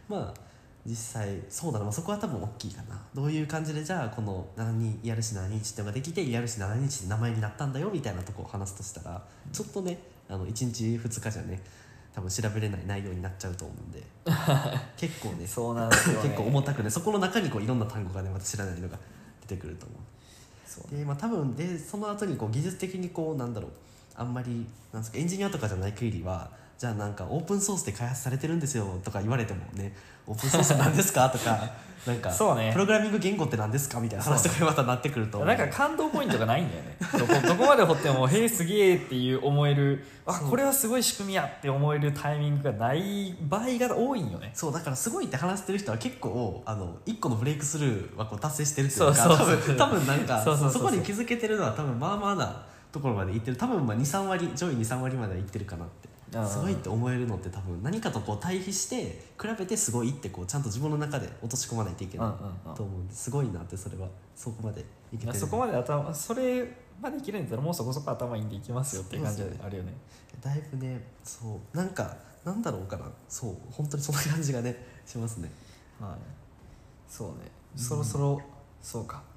Speaker 2: まあ実際そうだな、まあ、そこは多分大きいかな。どういう感じでじゃあこの72 ERC721 っていうのができて ERC721 って名前になったんだよみたいなとこを話すとしたらちょっとねあの1日2日じゃね多分調べれない内容になっちゃうと思うんで [laughs] 結構ね
Speaker 1: そうなんですよ、ね、
Speaker 2: 結構重たくねそこの中にこういろんな単語がねまた知らないのが出てくると思う。
Speaker 1: そう。
Speaker 2: でまあ多分でその後にこう技術的にこうなんだろう。あんまりなんですかエンジニアとかじゃない限りはじゃあなんかオープンソースで開発されてるんですよとか言われてもねオープンソースって何ですか？[laughs] とかなんか
Speaker 1: そうね。
Speaker 2: プログラミング言語って何ですか？みたいな話とかにまたなってくると。
Speaker 1: なんか感動ポイントがないんだよね。どこ [laughs] どこまで掘っても「へえすげえ」っていう思えるあこれはすごい仕組みやって思えるタイミングがない場合が多いんよね。
Speaker 2: そうだからすごいって話してる人は結構あの一個のブレイクスルーはこう達成してるっていうか
Speaker 1: そうそうそう。[laughs]
Speaker 2: 多分多分なんか
Speaker 1: そ
Speaker 2: こに気づけてるのは多分まあまあなところまでいってる。多分まあ23割上位23割まではいってるかなってすごいって思えるのって多分何かとこう対比して比べてすごいってこうちゃんと自分の中で落とし込まないといけないと思うんです。ごいなってそれはそこまでいけてる
Speaker 1: そこまで頭それまあできるんだったらもうそこそこ頭いいんでいきますよっていう感じ
Speaker 2: で
Speaker 1: あるよね。
Speaker 2: だいぶねそうなんかなんだろうかな。そう本当にそんな感じがねしますね。
Speaker 1: はい。そうね。そろそろ、そうか、
Speaker 2: うん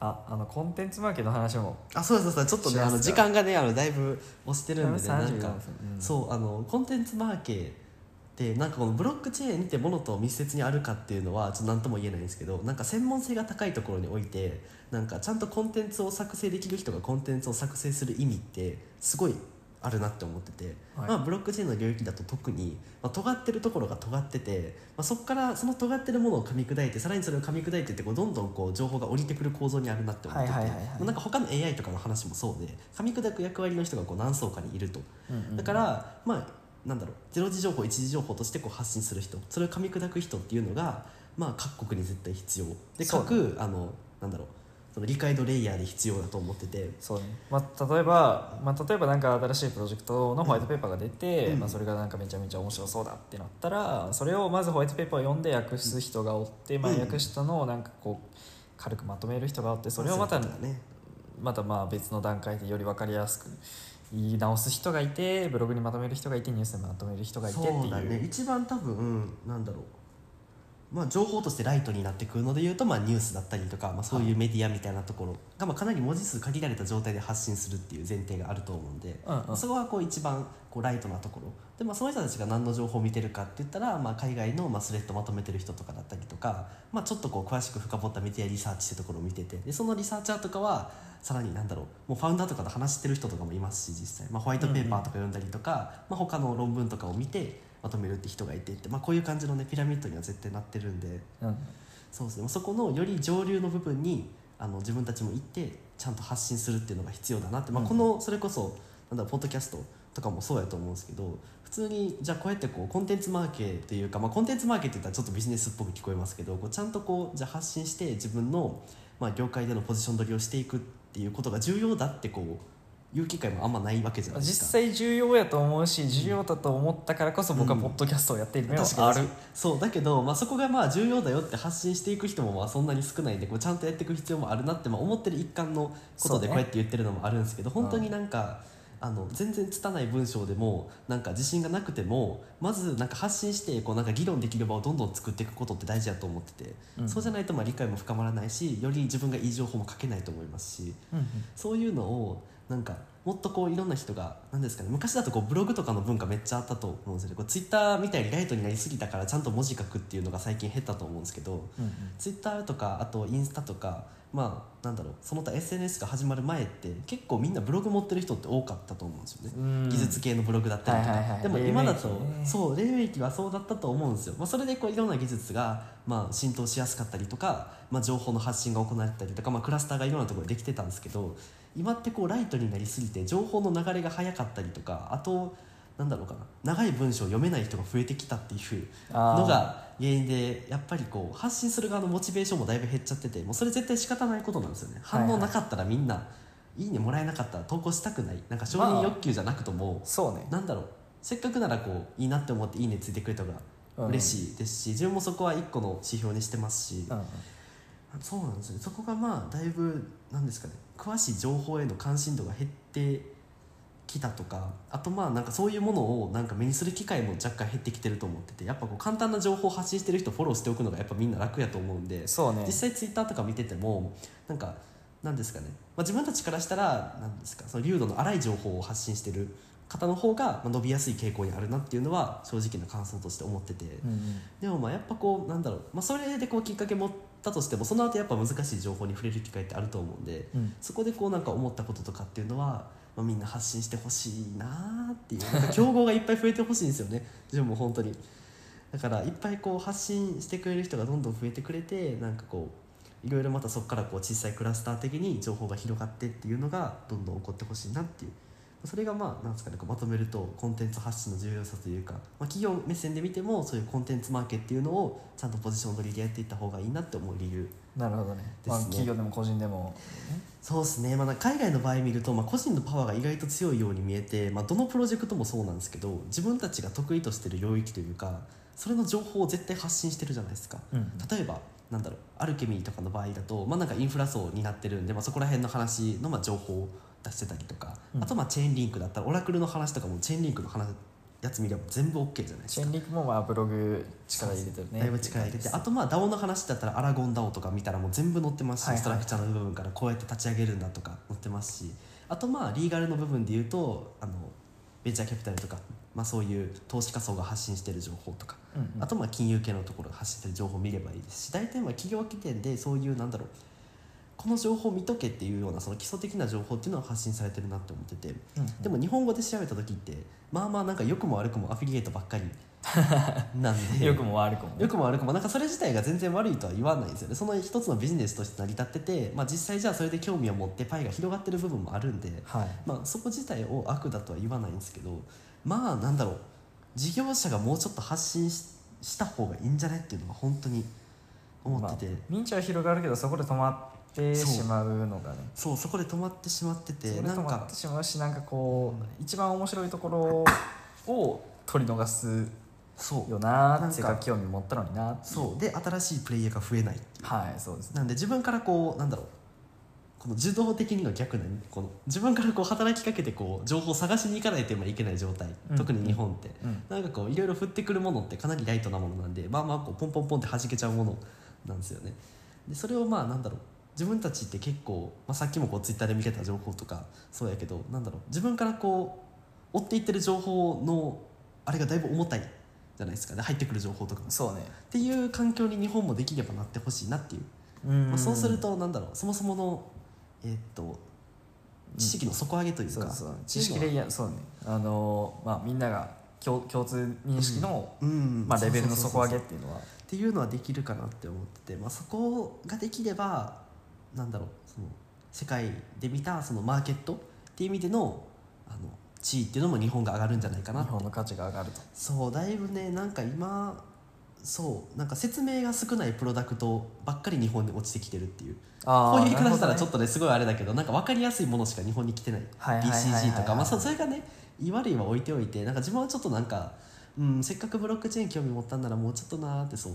Speaker 1: ああのコンテンツマーケの話も。
Speaker 2: あそうそうそう。ちょっとねあの時間がねあのだいぶ押してるんでねなん
Speaker 1: 34
Speaker 2: か
Speaker 1: 分うん
Speaker 2: そうあのコンテンツマーケってなんかこのブロックチェーンってものと密接にあるかっていうのはちょっと何とも言えないんですけどなんか専門性が高いところにおいてなんかちゃんとコンテンツを作成できる人がコンテンツを作成する意味ってすごいあるなって思ってて、
Speaker 1: はい。
Speaker 2: まあ、ブロックチェーンの領域だと特に、まあ、尖ってるところが尖ってて、まあ、そこからその尖ってるものを噛み砕いてさらにそれを噛み砕いてってこうどんどんこう情報が降りてくる構造にあるなって思ってて、
Speaker 1: はいはいはいはい。
Speaker 2: まあなんか他の AI とかの話もそうで噛み砕く役割の人がこう何層かにいると。
Speaker 1: うんうん
Speaker 2: だからまあなんだろうゼロ次情報一次情報としてこう発信する人それを噛み砕く人っていうのが、まあ、各国に絶対必要。で各あのなんだろうその理解度レイヤーで必要だと思ってて。
Speaker 1: そうね。まあ、例えば、まあ、例えばなんか新しいプロジェクトのホワイトペーパーが出て、
Speaker 2: うん。
Speaker 1: まあ、それがなんかめちゃめちゃ面白そうだってなったらそれをまずホワイトペーパーを読んで訳す人がおって、まあ、
Speaker 2: うん。
Speaker 1: 訳したのをなんかこう軽くまとめる人がおってそれをまた
Speaker 2: ね。
Speaker 1: またまあ別の段階でより分かりやすく言い直す人がいてブログにまとめる人がいてニュースにまとめる人がいてっていう。
Speaker 2: そうだね。一番多分なんだろうまあ、情報としてライトになってくるのでいうと、まあ、ニュースだったりとか、まあ、そういうメディアみたいなところが、まあ、かなり文字数限られた状態で発信するっていう前提があると思うんで、
Speaker 1: うんうん。
Speaker 2: そこはこう一番こうライトなところ。で、まあ、その人たちが何の情報を見てるかって言ったら、まあ、海外のまあスレッドまとめてる人とかだったりとか、まあ、ちょっとこう詳しく深掘ったメディアリサーチってところを見ててでそのリサーチャーとかはさらになんだろうもうファウンダーとかと話してる人とかもいますし実際、まあ、ホワイトペーパーとか読んだりとか、まあ、他の論文とかを見てまとめるって人がいてって、まあ、こういう感じのねピラミッドには絶対なってるんで。
Speaker 1: うん。
Speaker 2: そうですね。そこのより上流の部分にあの自分たちも行ってちゃんと発信するっていうのが必要だなって、まあ、
Speaker 1: うん
Speaker 2: このそれこそなんだポッドキャストとかもそうやと思うんですけど普通にじゃあこうやってこうコンテンツマーケっていうか、まあ、コンテンツマーケって言ったらちょっとビジネスっぽく聞こえますけどこうちゃんとこうじゃあ発信して自分の、まあ、業界でのポジション取りをしていくっていうことが重要だってこう言う機会もあんまないわけじゃないですか。
Speaker 1: 実際重要やと思うし重要だと思ったからこそ僕は
Speaker 2: うん。
Speaker 1: ポッドキャストをやっているのは
Speaker 2: 確かに。
Speaker 1: ある、
Speaker 2: そうだけど、まあ、そこがまあ重要だよって発信していく人もまあそんなに少ないんでこうちゃんとやっていく必要もあるなってまあ思ってる一環のことでこうやって言ってるのもあるんですけど、本当になんか。あの全然拙い文章でもなんか自信がなくてもまずなんか発信してこうなんか議論できる場をどんどん作っていくことって大事だと思ってて、
Speaker 1: うん。
Speaker 2: そうじゃないとまあ理解も深まらないしより自分がいい情報も書けないと思いますし
Speaker 1: うんうん。
Speaker 2: そういうのをなんかもっとこういろんな人が何ですかね昔だとこうブログとかの文化めっちゃあったと思うんですよね。こうツイッターみたいにライトになりすぎたからちゃんと文字書くっていうのが最近減ったと思うんですけど
Speaker 1: うんうん。
Speaker 2: ツイッターとかあとインスタとかまあなんだろうその他 SNS が始まる前って結構みんなブログ持ってる人って多かったと思うんですよね。
Speaker 1: うん。
Speaker 2: 技術系のブログだったりとか、
Speaker 1: はいはいはい。
Speaker 2: でも今だと、
Speaker 1: ね。
Speaker 2: そう黎明期はそうだったと思うんですよ、まあ、それでこういろんな技術が、まあ、浸透しやすかったりとか、まあ、情報の発信が行われたりとか、まあ、クラスターがいろんなところでできてたんですけど今ってこうライトになりすぎて情報の流れが早かったりとかあとなんだろうかな。長い文章を読めない人が増えてきたっていうのが原因でやっぱりこう発信する側のモチベーションもだいぶ減っちゃっててもうそれ絶対仕方ないことなんですよね。反応なかったらみんな、いいねもらえなかったら投稿したくない。なんか承認欲求じゃなくとも、
Speaker 1: そうね。
Speaker 2: なんだろう。せっかくならこういいなって思って「いいね」ついてくれた方が嬉しいですし、自分もそこは一個の指標にしてますし、
Speaker 1: うんうん
Speaker 2: そうなんですよ。ねそこがまあだいぶなんですかね詳しい情報への関心度が減ってきたとかあとまあなんかそういうものをなんか目にする機会も若干減ってきてると思っててやっぱこう簡単な情報を発信してる人フォローしておくのがやっぱみんな楽やと思うんで
Speaker 1: ね。
Speaker 2: 実際ツイッターとか見ててもなんかなんですかね、まあ、自分たちからしたらなんですかその流度の荒い情報を発信してる方の方がまあ伸びやすい傾向にあるなっていうのは正直な感想として思ってて、
Speaker 1: うん。うん
Speaker 2: でもまあやっぱこうなんだろう、まあ、それでこうきっかけ持ったとしてもその後やっぱ難しい情報に触れる機会ってあると思うんで、
Speaker 1: うん。
Speaker 2: そこでこうなんか思ったこととかっていうのは、まあ、みんな発信してほしいなーっていう [laughs] なんか競合がいっぱい増えてほしいんですよね。自分も本当に。だからいっぱいこう発信してくれる人がどんどん増えてくれてなんかこういろいろまたそこからこう小さいクラスター的に情報が広がってっていうのがどんどん起こってほしいなっていうそれがまあなんですかねこうまとめるとコンテンツ発信の重要さというか、まあ、企業目線で見てもそういうコンテンツマーケっていうのをちゃんとポジション取りでやっていった方がいいなって思う理由。
Speaker 1: なるほどね。まあ、企業でも個人でも、
Speaker 2: そうですね、まあ、海外の場合見ると、まあ、個人のパワーが意外と強いように見えて、まあ、どのプロジェクトもそうなんですけど自分たちが得意としてる領域というかそれの情報を絶対発信してるじゃないですか。
Speaker 1: うん。
Speaker 2: 例えばなんだろうアルケミーとかの場合だと、まあ、なんかインフラ層になってるんで、まあ、そこら辺の話のまあ情報を出してたりとか、
Speaker 1: うん。
Speaker 2: あとまあチェーンリンクだったらオラクルの話とかもチェーンリンクの話やつ見れば全部 OK じゃないですか。
Speaker 1: チェーンリンクもまあブログ力入れてるね。
Speaker 2: だいぶ力入れてあとまあ DAO の話だったらアラゴン DAO とか見たらもう全部載ってますし、
Speaker 1: はいはい。
Speaker 2: ストラクチャーの部分からこうやって立ち上げるんだとか載ってますし。あとまあリーガルの部分で言うとあのベンチャーキャピタルとか、まあ、そういう投資家層が発信してる情報とか。
Speaker 1: うんうん。
Speaker 2: あとまあ金融系のところが発信してる情報を見ればいいですし大体まあ企業起点でそういうなんだろうこの情報を見とけっていうようなその基礎的な情報っていうのは発信されてるなって思ってて。
Speaker 1: うん
Speaker 2: でも日本語で調べた時ってまあまあなんか良くも悪くもアフィリエイトばっかりなんで。[laughs]
Speaker 1: よくも悪くも。ね。
Speaker 2: 良くも悪くもなんかそれ自体が全然悪いとは言わないんですよね。その一つのビジネスとして成り立ってて、まあ、実際じゃあそれで興味を持ってパイが広がってる部分もあるんで、
Speaker 1: はい。
Speaker 2: まあ、そこ自体を悪だとは言わないんですけどまあなんだろう。事業者がもうちょっと発信しした方がいいんじゃないっていうのは本当に思ってて、
Speaker 1: まあ認知は広がるけどそこで止まってしまうのがね。
Speaker 2: そう。そこで止まってしまってて
Speaker 1: それ
Speaker 2: なんか
Speaker 1: 止まってしまうしなんかこう一番面白いところ [laughs] を取り逃す
Speaker 2: そう。
Speaker 1: よな
Speaker 2: なんか
Speaker 1: せっかく興味持ったのにな
Speaker 2: そう。で新しいプレイヤーが増えない
Speaker 1: はいそうですね。
Speaker 2: なんで自分からこうなんだろう。この受動的にの逆なこの自分からこう働きかけてこう情報を探しに行かないといけない状態、
Speaker 1: うん。
Speaker 2: 特に日本って、
Speaker 1: うん。
Speaker 2: なんかこういろいろ降ってくるものってかなりライトなものなんでまあまあこうポンポンポンって弾けちゃうものなんですよね。でそれをまあなんだろう自分たちって結構、まあ、さっきもこうツイッターで見てた情報とかそうやけどなんだろう自分からこう追っていってる情報のあれがだいぶ重たいじゃないですかね。入ってくる情報とかも。
Speaker 1: そうね。
Speaker 2: っていう環境に日本もできればなってほしいなっていう。
Speaker 1: うん。
Speaker 2: まあ、そうするとなんだろうそもそものえーっと知識の底上げというか、
Speaker 1: そうそう。知識レイヤーそうね。あのまあみんなが共共通認識の、
Speaker 2: うん。
Speaker 1: まあ、レベルの底上げっていうのは。
Speaker 2: っていうのはできるかなって思ってて、まあ、そこができればなんだろうその世界で見たそのマーケットっていう意味でのあの地位っていうのも日本が上がるんじゃないかな。
Speaker 1: 日本の価値が上がると。
Speaker 2: そうだいぶねなんか今そうなんか説明が少ないプロダクトばっかり日本に落ちてきてるっていう。
Speaker 1: あ
Speaker 2: こういう言い方したらちょ
Speaker 1: っ
Speaker 2: っとねすごいあれだけどなんか分かりやすいものしか日本に来てない。BCG とかまあそそれがねいい悪いは置いておいてなんか自分はちょっとなんか、うん、せっかくブロックチェーン興味持ったんならもうちょっとなーってそう。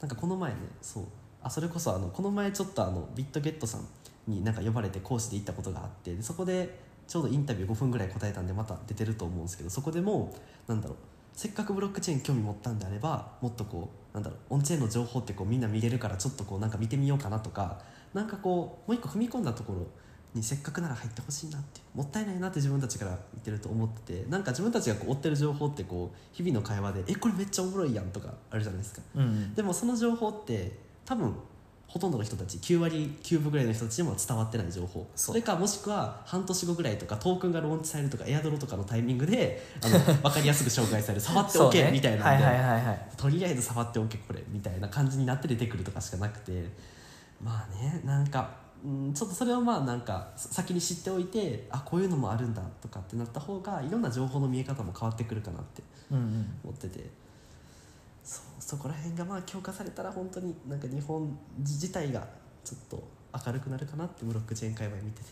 Speaker 2: なんかこの前ねそうあそれこそあのこの前ちょっとあのビットゲットさんになんか呼ばれて講師で行ったことがあってでそこでちょうどインタビュー5分ぐらい答えたんでまた出てると思うんですけどそこでもなんだろうせっかくブロックチェーン興味持ったんであればもっとこうなんだろうオンチェーンの情報ってこうみんな見れるからちょっとこうなんか見てみようかなとかなんかこうもう一個踏み込んだところにせっかくなら入ってほしいなってもったいないなって自分たちから見てると思っててなんか自分たちがこう追ってる情報ってこう日々の会話で「えこれめっちゃおもろいやん」とかあるじゃないですか。
Speaker 1: うん。
Speaker 2: でもその情報って多分ほとんどの人たち9割9分ぐらいの人たちにも伝わってない情報。
Speaker 1: そ
Speaker 2: れかもしくは半年後ぐらいとかトークンがローンチされるとかエアドロとかのタイミングであの [laughs] 分かりやすく紹介される触っておけ、
Speaker 1: ね
Speaker 2: みたいなんで、
Speaker 1: はいはいはいはい。
Speaker 2: とりあえず触っておけこれみたいな感じになって出てくるとかしかなくて。まあねなんか、うん、ちょっとそれをまあなんか先に知っておいてあこういうのもあるんだとかってなった方がいろんな情報の見え方も変わってくるかなって
Speaker 1: うんうん。
Speaker 2: 思ってて。そうそこら辺がまあ強化されたら本当になんか日本自体がちょっと明るくなるかなってブロックチェーン界隈見てて。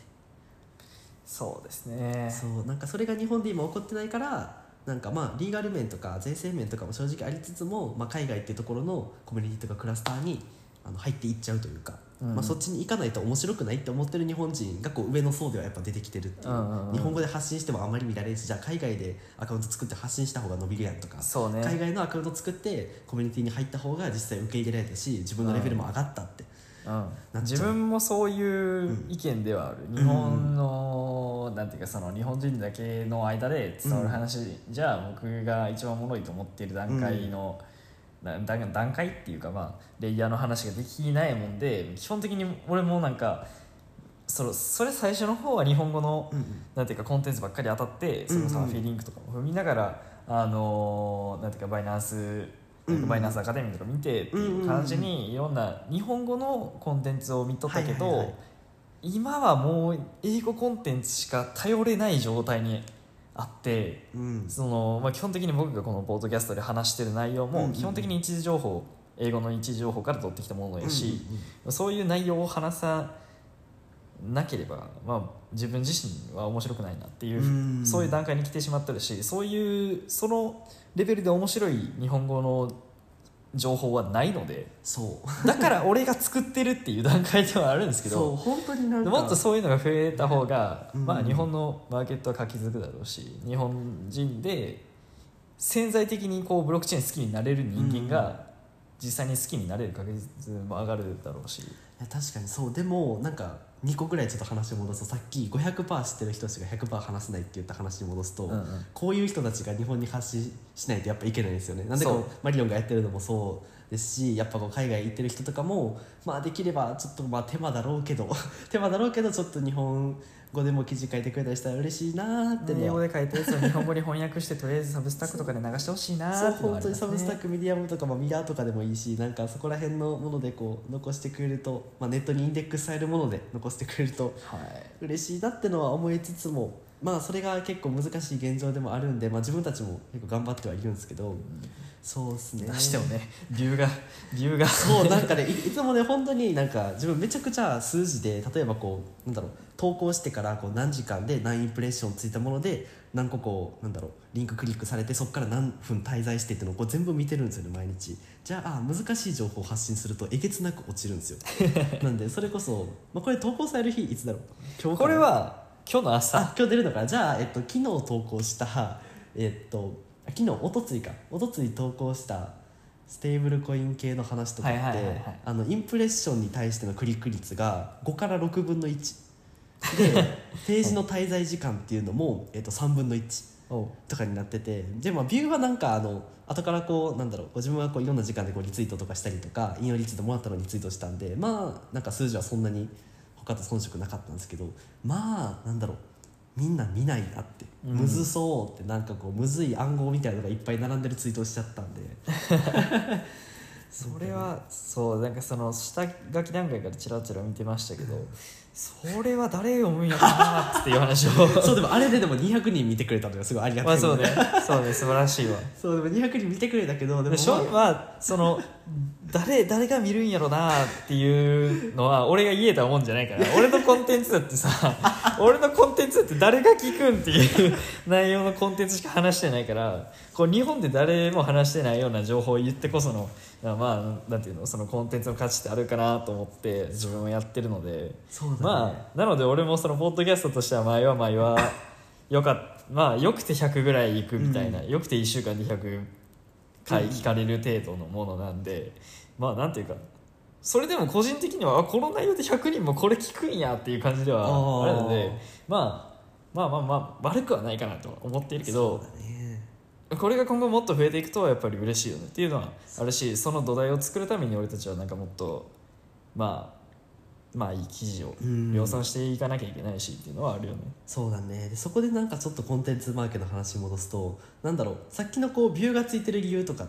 Speaker 1: そうですね。
Speaker 2: そうなんかそれが日本で今起こってないからなんかまあリーガル面とか税制面とかも正直ありつつも、まあ、海外っていうところのコミュニティとかクラスターにあの入っていっちゃうというか、
Speaker 1: うん。
Speaker 2: まあ、そっちに行かないと面白くないって思ってる日本人がこう上の層ではやっぱ出てきてるっていう,、
Speaker 1: うんうんうん。
Speaker 2: 日本語で発信してもあんまり見られるしじゃあ海外でアカウント作って発信した方が伸びるやんとか、
Speaker 1: ね。
Speaker 2: 海外のアカウント作ってコミュニティに入った方が実際受け入れられたし自分のレベルも上がったって、
Speaker 1: うん。自分もそういう意見ではある、
Speaker 2: ん。
Speaker 1: 日本の、なんていうかその日本人だけの間で伝わる話、じゃあ僕が一番おもろいと思っている段階の、な段段階っていうかまあレイヤーの話ができないもんで基本的に俺もなんかそのそれ最初の方は日本語の、なんていうかコンテンツばっかり当たってそのサーフィーリンクとかも踏みながら、あのーなんていうかバイナンス、
Speaker 2: うん
Speaker 1: バイナンスアカデミーとか見てっていう感じにいろんな日本語のコンテンツを見とったけど、今はもう英語コンテンツしか頼れない状態にあって
Speaker 2: うん。
Speaker 1: その、まあ、基本的に僕がこのポッドキャストで話してる内容も基本的に一時情報英語の一時情報から取ってきたものやし、そういう内容を話さなければ、まあ、自分自身は面白くないなっていう、
Speaker 2: うん。
Speaker 1: そういう段階に来てしまってるしそういうそのレベルで面白い日本語の情報はないので
Speaker 2: そう。
Speaker 1: だから俺が作ってるっていう段階ではあるんですけ
Speaker 2: そう
Speaker 1: ど
Speaker 2: 本当になんか。
Speaker 1: もっとそういうのが増えた方が、
Speaker 2: うん。
Speaker 1: まあ、日本のマーケットは活気づくだろうし日本人で潜在的にこうブロックチェーン好きになれる人間が実際に好きになれる確率も上がるだろうし、
Speaker 2: いや確かにそう。でもなんか2個ぐらいちょっと話を戻すとさっき500%知ってる人たちが100%話せないって言った話に戻すと、
Speaker 1: うんうん。
Speaker 2: こういう人たちが日本に発信しないとやっぱいけないんですよね。なんでこ
Speaker 1: う
Speaker 2: マリオンがやってるのもそうですしやっぱこう海外行ってる人とかもまあできればちょっとまあ手間だろうけど [laughs] 手間だろうけどちょっと日本語でも記事書いてくれたりしたら嬉しいなーって
Speaker 1: 英語で書いたやつを日本語に翻訳してとりあえず Substack とかで流してほしいなっていうのは
Speaker 2: 本当に Substack Medium とか、まあ、 Mirror とかでもいいしなんかそこら辺のものでこう残してくれると、まあ、ネットにインデックスされるもので残してくれると
Speaker 1: はい。
Speaker 2: 嬉しいなってのは思いつつもまあそれが結構難しい現状でもあるんで、まあ、自分たちも結構頑張ってはいるんですけど、そうですね。
Speaker 1: 出してもね理由が理由が。
Speaker 2: そうなんかねいいつもね本当になんか自分めちゃくちゃ数字で例えばこうなんだろう投稿してからこう何時間で何インプレッションついたもので何個こうなんだろうリンククリックされてそこから何分滞在してっていうのをこう全部見てるんですよね毎日。じゃああ難しい情報を発信するとえげつなく落ちるんですよ。[laughs] なんでそれこそ、まあ、これ投稿される日いつだろう？今日
Speaker 1: これは今日の朝。
Speaker 2: あ今日出るのかな？じゃあ、えっと、昨日投稿したえっとあ昨日おとついか。おとつい投稿したステーブルコイン系の話とかって、インプレッションに対してのクリック率が5から6分の1でページの滞在時間っていうのも、えっと、3分の1
Speaker 1: おう。
Speaker 2: とかになってて。でまあビューはなんかあの後からこうなんだろうこう自分はこういろんな時間でこうリツイートとかしたりとか引用リツイートもらったのにリツイートしたんでまあなんか数字はそんなに他と遜色なかったんですけどまあなんだろうみんな見ないなって。
Speaker 1: うん。
Speaker 2: むずそうってなんかこうむずい暗号みたいなのがいっぱい並んでるツイートをしちゃったんで。[laughs]
Speaker 1: それはそうなんかその下書き段階からチラチラ見てましたけどそれは誰読むんやろなっていう話を。
Speaker 2: そうでもあれででも200人見てくれたのがすごいありがたい
Speaker 1: まあそうね。そうね素晴らしいわ。
Speaker 2: そうでも200人見てくれたけどでも
Speaker 1: でしょ？
Speaker 2: まあ
Speaker 1: まあその誰誰が見るんやろなっていうのは俺が言えたもんじゃないから。俺のコンテンツだってさ [laughs] 俺のコンテンツだって誰が聞くんっていう内容のコンテンツしか話してないからこう日本で誰も話してないような情報を言ってこそのまあなんていうのそのコンテンツの価値ってあるかなと思って自分もやってるので。
Speaker 2: ね。
Speaker 1: まあなので俺もそのポッドキャストとしては前は前はよかっまあよくて100ぐらいいくみたいな、よくて1週間に100回聞かれる程度のものなんで、まあなんていうかそれでも個人的にはあこの内容で100人もこれ聞くんやっていう感じではあるのでまあまあまあまあ悪くはないかなとは思っているけど
Speaker 2: ね
Speaker 1: これが今後もっと増えていくとやっぱり嬉しいよねっていうのはあるしその土台を作るために俺たちはなんかもっとまあまあいい記事を
Speaker 2: うん
Speaker 1: 量産していかなきゃいけないしっていうのはあるよね。
Speaker 2: そうだねでそこでなんかちょっとコンテンツマーケの話に戻すとなんだろうさっきのこうビューがついてる理由とかっ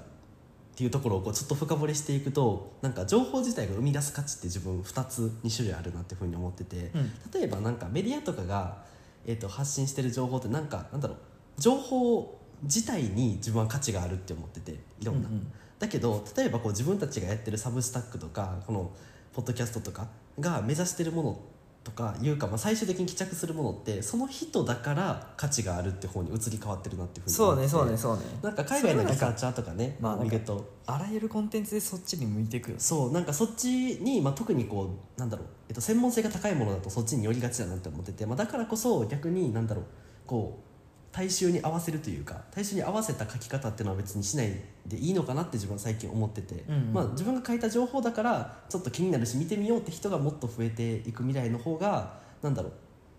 Speaker 2: ていうところをこうちょっと深掘りしていくとなんか情報自体が生み出す価値って自分2つ2種類あるなっていうふうに思ってて、
Speaker 1: うん
Speaker 2: 例えばなんかメディアとかが、えー、と発信してる情報ってなんかなんだろう情報自体に自分は価値があるって思ってていろんな。
Speaker 1: うんうん。
Speaker 2: だけど例えばこう自分たちがやってるサブスタックとかこのポッドキャストとかが目指してるものとかいうか、まあ、最終的に帰着するものってその人だから価値があるって方に移り変わってるなっていうふうに
Speaker 1: そうねそうねそうね。
Speaker 2: なんか海外のリサーチャーとかね
Speaker 1: まあ
Speaker 2: 見ると。
Speaker 1: あらゆるコンテンツでそっちに向いていくよ
Speaker 2: そうなんかそっちに、まあ、特にこうなんだろう、えっと、専門性が高いものだとそっちに寄りがちだなって思ってて、まあ、だからこそ逆になんだろうこう大衆に合わせるというか大衆に合わせた書き方っていうのは別にしないでいいのかなって自分は最近思ってて、
Speaker 1: うん。うん
Speaker 2: まあ、自分が書いた情報だからちょっと気になるし見てみようって人がもっと増えていく未来の方がなんだろう。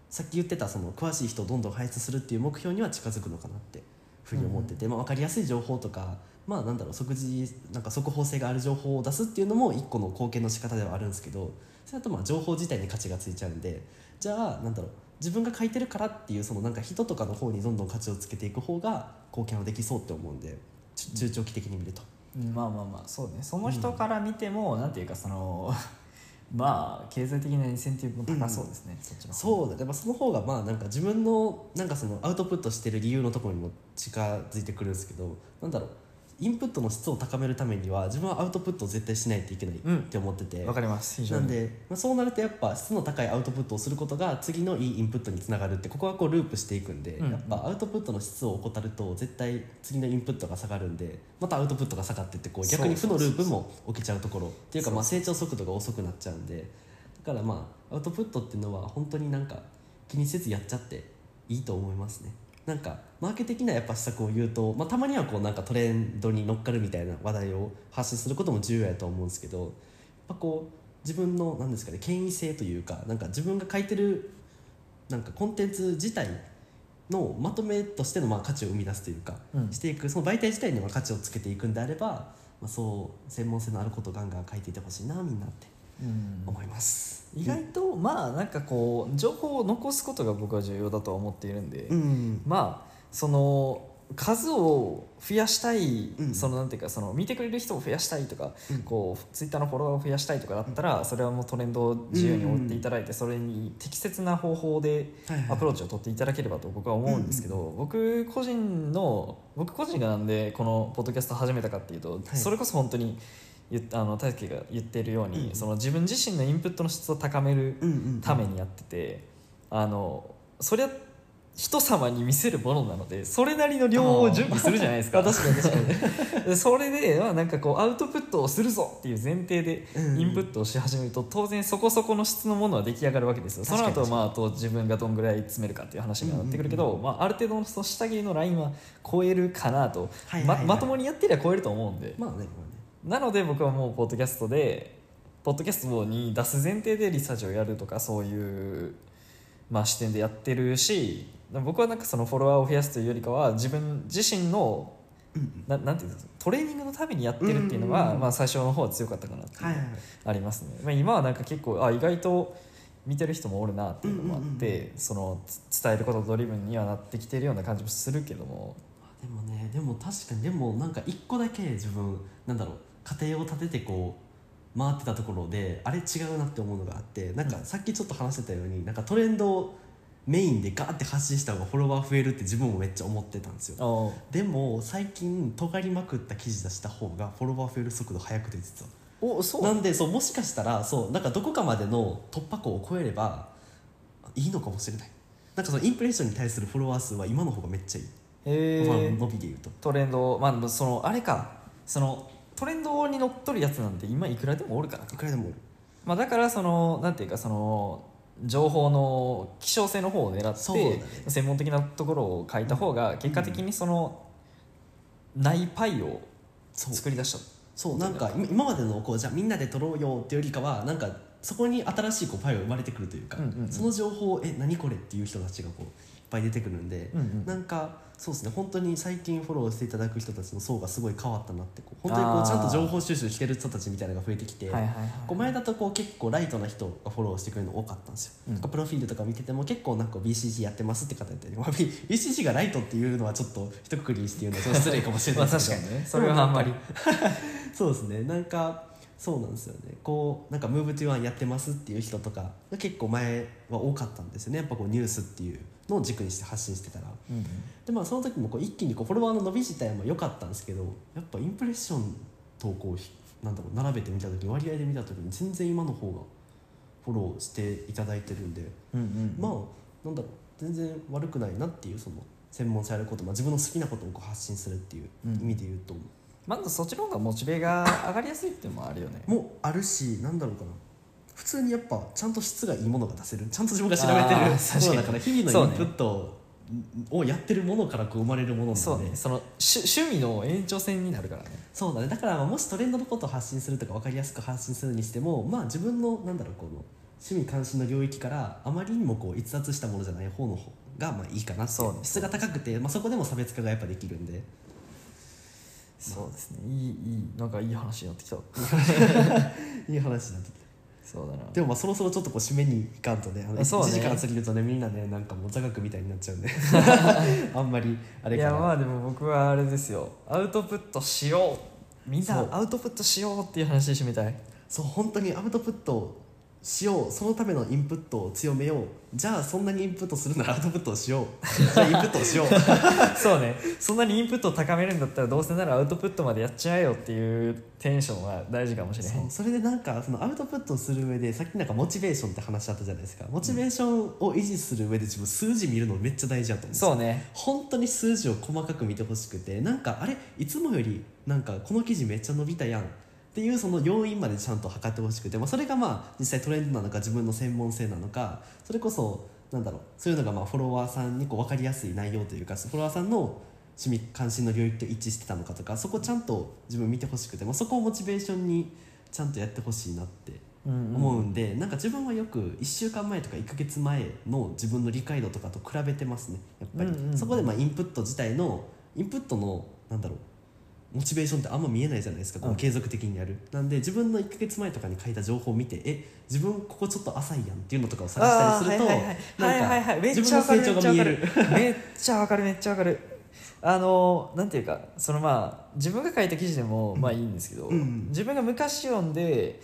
Speaker 2: さっき言ってたその詳しい人をどんどん輩出するっていう目標には近づくのかなってふうに思ってて、まあ、分かりやすい情報とか、まあ、なんだろう。即時なんか速報性がある情報を出すっていうのも一個の貢献の仕方ではあるんですけど。それだとまあ情報自体に価値がついちゃうんで。じゃあなんだろう自分が書いてるからっていうそのなんか人とかの方にどんどん価値をつけていく方が貢献はできそうって思うんでち中長期的に見ると。
Speaker 1: うんまあまあまあそうね。その人から見ても、なんていうかその [laughs] まあ経済的なインセンティブも高そうですね、そっちの方
Speaker 2: そうだね、まあ、その方がまあなんか自分のなんかそのアウトプットしてる理由のところにも近づいてくるんですけどなんだろうインプットの質を高めるためには自分はアウトプットを絶対しないといけない
Speaker 1: うん。
Speaker 2: って思ってて、
Speaker 1: わかります。
Speaker 2: なんで、まあ、そうなるとやっぱ質の高いアウトプットをすることが次のいいインプットにつながるってここはこうループしていくんで、
Speaker 1: うん。うん
Speaker 2: やっぱアウトプットの質を怠ると絶対次のインプットが下がるんでまたアウトプットが下がってってこう逆に負のループも起きちゃうところっていうかまあ成長速度が遅くなっちゃうんで。だからまあアウトプットっていうのは本当になんか気にせずやっちゃっていいと思いますね。なんかマーケ的なやっぱ施策を言うと、まあ、たまにはこうなんかトレンドに乗っかるみたいな話題を発信することも重要やと思うんですけどやっぱこう自分のなんですかね権威性というかなんか自分が書いてるなんかコンテンツ自体のまとめとしてのまあ価値を生み出すというか、
Speaker 1: うん。
Speaker 2: していくその媒体自体にも価値をつけていくんであれば、まあ、そう専門性のあることをガンガン書いていてほしいなみんなって。
Speaker 1: うん
Speaker 2: 思います。
Speaker 1: 意外とまあなんかこう情報を残すことが僕は重要だとは思っているんで、
Speaker 2: うん。
Speaker 1: まあその数を増やしたい、
Speaker 2: うん。
Speaker 1: そのなんていうかその見てくれる人を増やしたいとか、
Speaker 2: うん。
Speaker 1: こうツイッターのフォロワーを増やしたいとかだったら、それはもうトレンドを自由に追っていただいて、それに適切な方法でアプローチを取っていただければと僕は思うんですけど、僕個人の僕個人がなんでこのポッドキャストを始めたかっていうと、
Speaker 2: はい。
Speaker 1: それこそ本当に言っあの大輔が言っているように、
Speaker 2: うん。
Speaker 1: その自分自身のインプットの質を高める
Speaker 2: うんうん
Speaker 1: ためにやってて、あのそりゃ人様に見せるものなのでそれなりの量を準備するじゃないですか。
Speaker 2: あ確かに確かに。
Speaker 1: で [laughs] それで、まあ、なんかこうアウトプットをするぞっていう前提で
Speaker 2: うん
Speaker 1: インプットをし始めると当然そこそこの質のものは出来上がるわけですよ。その後まああと自分がどんぐらい詰めるかっていう話にはなってくるけど、
Speaker 2: うんうん
Speaker 1: まあ、ある程度のその下切りのラインは超えるかなと、
Speaker 2: はいはいはい。
Speaker 1: ままともにやってりゃ超えると思うんで、
Speaker 2: まあね
Speaker 1: なので僕はもうポッドキャストでポッドキャストに出す前提でリサーチをやるとかそういう、まあ、視点でやってるし僕はなんかそのフォロワーを増やすというよりかは自分自身の
Speaker 2: うん
Speaker 1: ななんていうんですかトレーニングのためにやってるっていうのが、まあ、最初の方は強かったかなっていうのありますね、まあ、今はなんか結構あ意外と見てる人もおるなっていうのもあって、そのつ伝えることドリブンにはなってきてるような感じもするけども。
Speaker 2: でもねでも確かにでもなんか一個だけ自分なんだろう家庭を立ててこう回ってたところであれ違うなって思うのがあってなんかさっきちょっと話してたようになんかトレンドをメインでガーって発信した方がフォロワー増えるって自分もめっちゃ思ってたんですよ。
Speaker 1: あ
Speaker 2: でも最近尖りまくった記事出した方がフォロワー増える速度速くて実は。
Speaker 1: おそう。
Speaker 2: なんでそうもしかしたらそうなんかどこかまでの突破口を超えればいいのかもしれない。なんかそのインプレッションに対するフォロワー数は今の方がめっちゃいい、
Speaker 1: へ
Speaker 2: まあ
Speaker 1: え
Speaker 2: 伸びで言うと。
Speaker 1: トレンドまあそのあれか。そのトレンドに乗っとるやつなんて今いくらでもおるから。
Speaker 2: いくらでもおる。
Speaker 1: まあ、だからそのなんていうかその情報の希少性の方を狙って、
Speaker 2: ね。
Speaker 1: 専門的なところを書いた方が結果的にその、ないパイを
Speaker 2: そう。
Speaker 1: 作り出した。
Speaker 2: そう。なんか今今までのこうじゃあみんなで取ろうよっていうよりかはなんかそこに新しいこうパイが生まれてくるというか、
Speaker 1: うんうんうん。
Speaker 2: その情報え何これっていう人たちがこうぱい出てくるんで、
Speaker 1: うんうん。
Speaker 2: なんかそうですね。本当に最近フォローしていただく人たちの層がすごい変わったなって本当にこうちゃんと情報収集してる人たちみたいなのが増えてきて、
Speaker 1: はいはいはい
Speaker 2: こう前だとこう結構ライトな人がフォローしてくれるの多かったんですよ、
Speaker 1: うん。
Speaker 2: なんかプロフィールとか見てても結構なんか BCG やってますって方やったり、まあ、BCG がライトっていうのはちょっと一括りして言うのは失礼かもしれない
Speaker 1: まあ
Speaker 2: ですけど。
Speaker 1: 確かにねそれはあんまり。[laughs]
Speaker 2: そうですね。なんかそうなんですよね。こうなんかムーブトゥワンやってますっていう人とかが結構前は多かったんですよね。やっぱこうニュースっていうのを軸にして発信してたら。
Speaker 1: うん
Speaker 2: でまあその時もこう一気にこうフォロワーの伸び自体も良かったんですけどやっぱインプレッションとこうひなんだろう並べてみた時割合で見た時に全然今の方がフォローしていただいてるんで
Speaker 1: うんうん
Speaker 2: まあなんだろう全然悪くないなっていうその専門性あること、まあ、自分の好きなことをこう発信するっていう
Speaker 1: うん。
Speaker 2: 意味で言うと、
Speaker 1: まずそっちの方がモチベが上がりやすいっていうのもあるよね。
Speaker 2: もあるしなんだろうかな普通にやっぱちゃんと質がいいものが出せる。ちゃんと自分が調べてる。[laughs]
Speaker 1: 確かに。
Speaker 2: ものだから日々のインプットをやってるものからこう生まれるものなので。
Speaker 1: そうね。その趣趣味の延長線になるからね。
Speaker 2: そうだね。だからまあもしトレンドのことを発信するとか分かりやすく発信するにしてもまあ自分のなんだろうこの趣味関心の領域からあまりにもこう逸脱したものじゃない方の方がまあいいかな
Speaker 1: そうね。
Speaker 2: 質が高くて、まあ、そこでも差別化がやっぱできるんで。
Speaker 1: そうですね。いいいいなんかいい話になってきた。[laughs]
Speaker 2: いい話になってきた
Speaker 1: そうだな。
Speaker 2: でもまあそろそろちょっとこう締めにいかんとねあの
Speaker 1: そうね。
Speaker 2: 1時間過ぎるとねみんなねなんかもう座学みたいになっちゃうんで。[laughs] あんまりあれ
Speaker 1: い
Speaker 2: かな。
Speaker 1: やまあでも僕はあれですよ。アウトプットしよう。みん
Speaker 2: そう。
Speaker 1: なアウトプットしようっていう話で締めたい。
Speaker 2: そう本当にアウトプットしよう。そのためのインプットを強めよう。じゃあそんなにインプットするならアウトプットをしよう。[laughs] じゃあインプットをしよう。[laughs]
Speaker 1: そうね。そんなにインプットを高めるんだったらどうせならアウトプットまでやっちゃえよっていうテンションは大事かもしれへん。
Speaker 2: それでなんかそのアウトプットをする上でさっきなんかモチベーションって話あったじゃないですか。モチベーションを維持する上で自分数字見るのめっちゃ大事だと思うんですよ。
Speaker 1: そうね。
Speaker 2: 本当に数字を細かく見てほしくてなんかあれ？いつもよりなんかこの記事めっちゃ伸びたやんっていうその要因までちゃんと測ってほしくて、まあ、それがまあ実際トレンドなのか自分の専門性なのかそれこそなんだろうそういうのがまあフォロワーさんにこう分かりやすい内容というかフォロワーさんの趣味関心の領域と一致してたのかとかそこちゃんと自分見てほしくて、まあ、そこをモチベーションにちゃんとやってほしいなって思うんで、なんか自分はよく1週間前とか1ヶ月前の自分の理解度とかと比べてますねやっぱり、
Speaker 1: うんうんうん。
Speaker 2: そこでまあインプット自体のインプットのなんだろうモチベーションってあんま見えないじゃないですか、こ
Speaker 1: う
Speaker 2: うん。継続的にやる。なんで自分の1ヶ月前とかに書いた情報を見てえ自分ここちょっと浅いやんっていうのとかを探したりすると
Speaker 1: はいはいはい。めっ
Speaker 2: 自分の
Speaker 1: ちゃわかる
Speaker 2: 成長が見える。
Speaker 1: めっちゃわかるめっちゃわかる。あのなんていうかそのまあ自分が書いた記事でもまあいいんですけど、
Speaker 2: うん
Speaker 1: 自分が昔読んで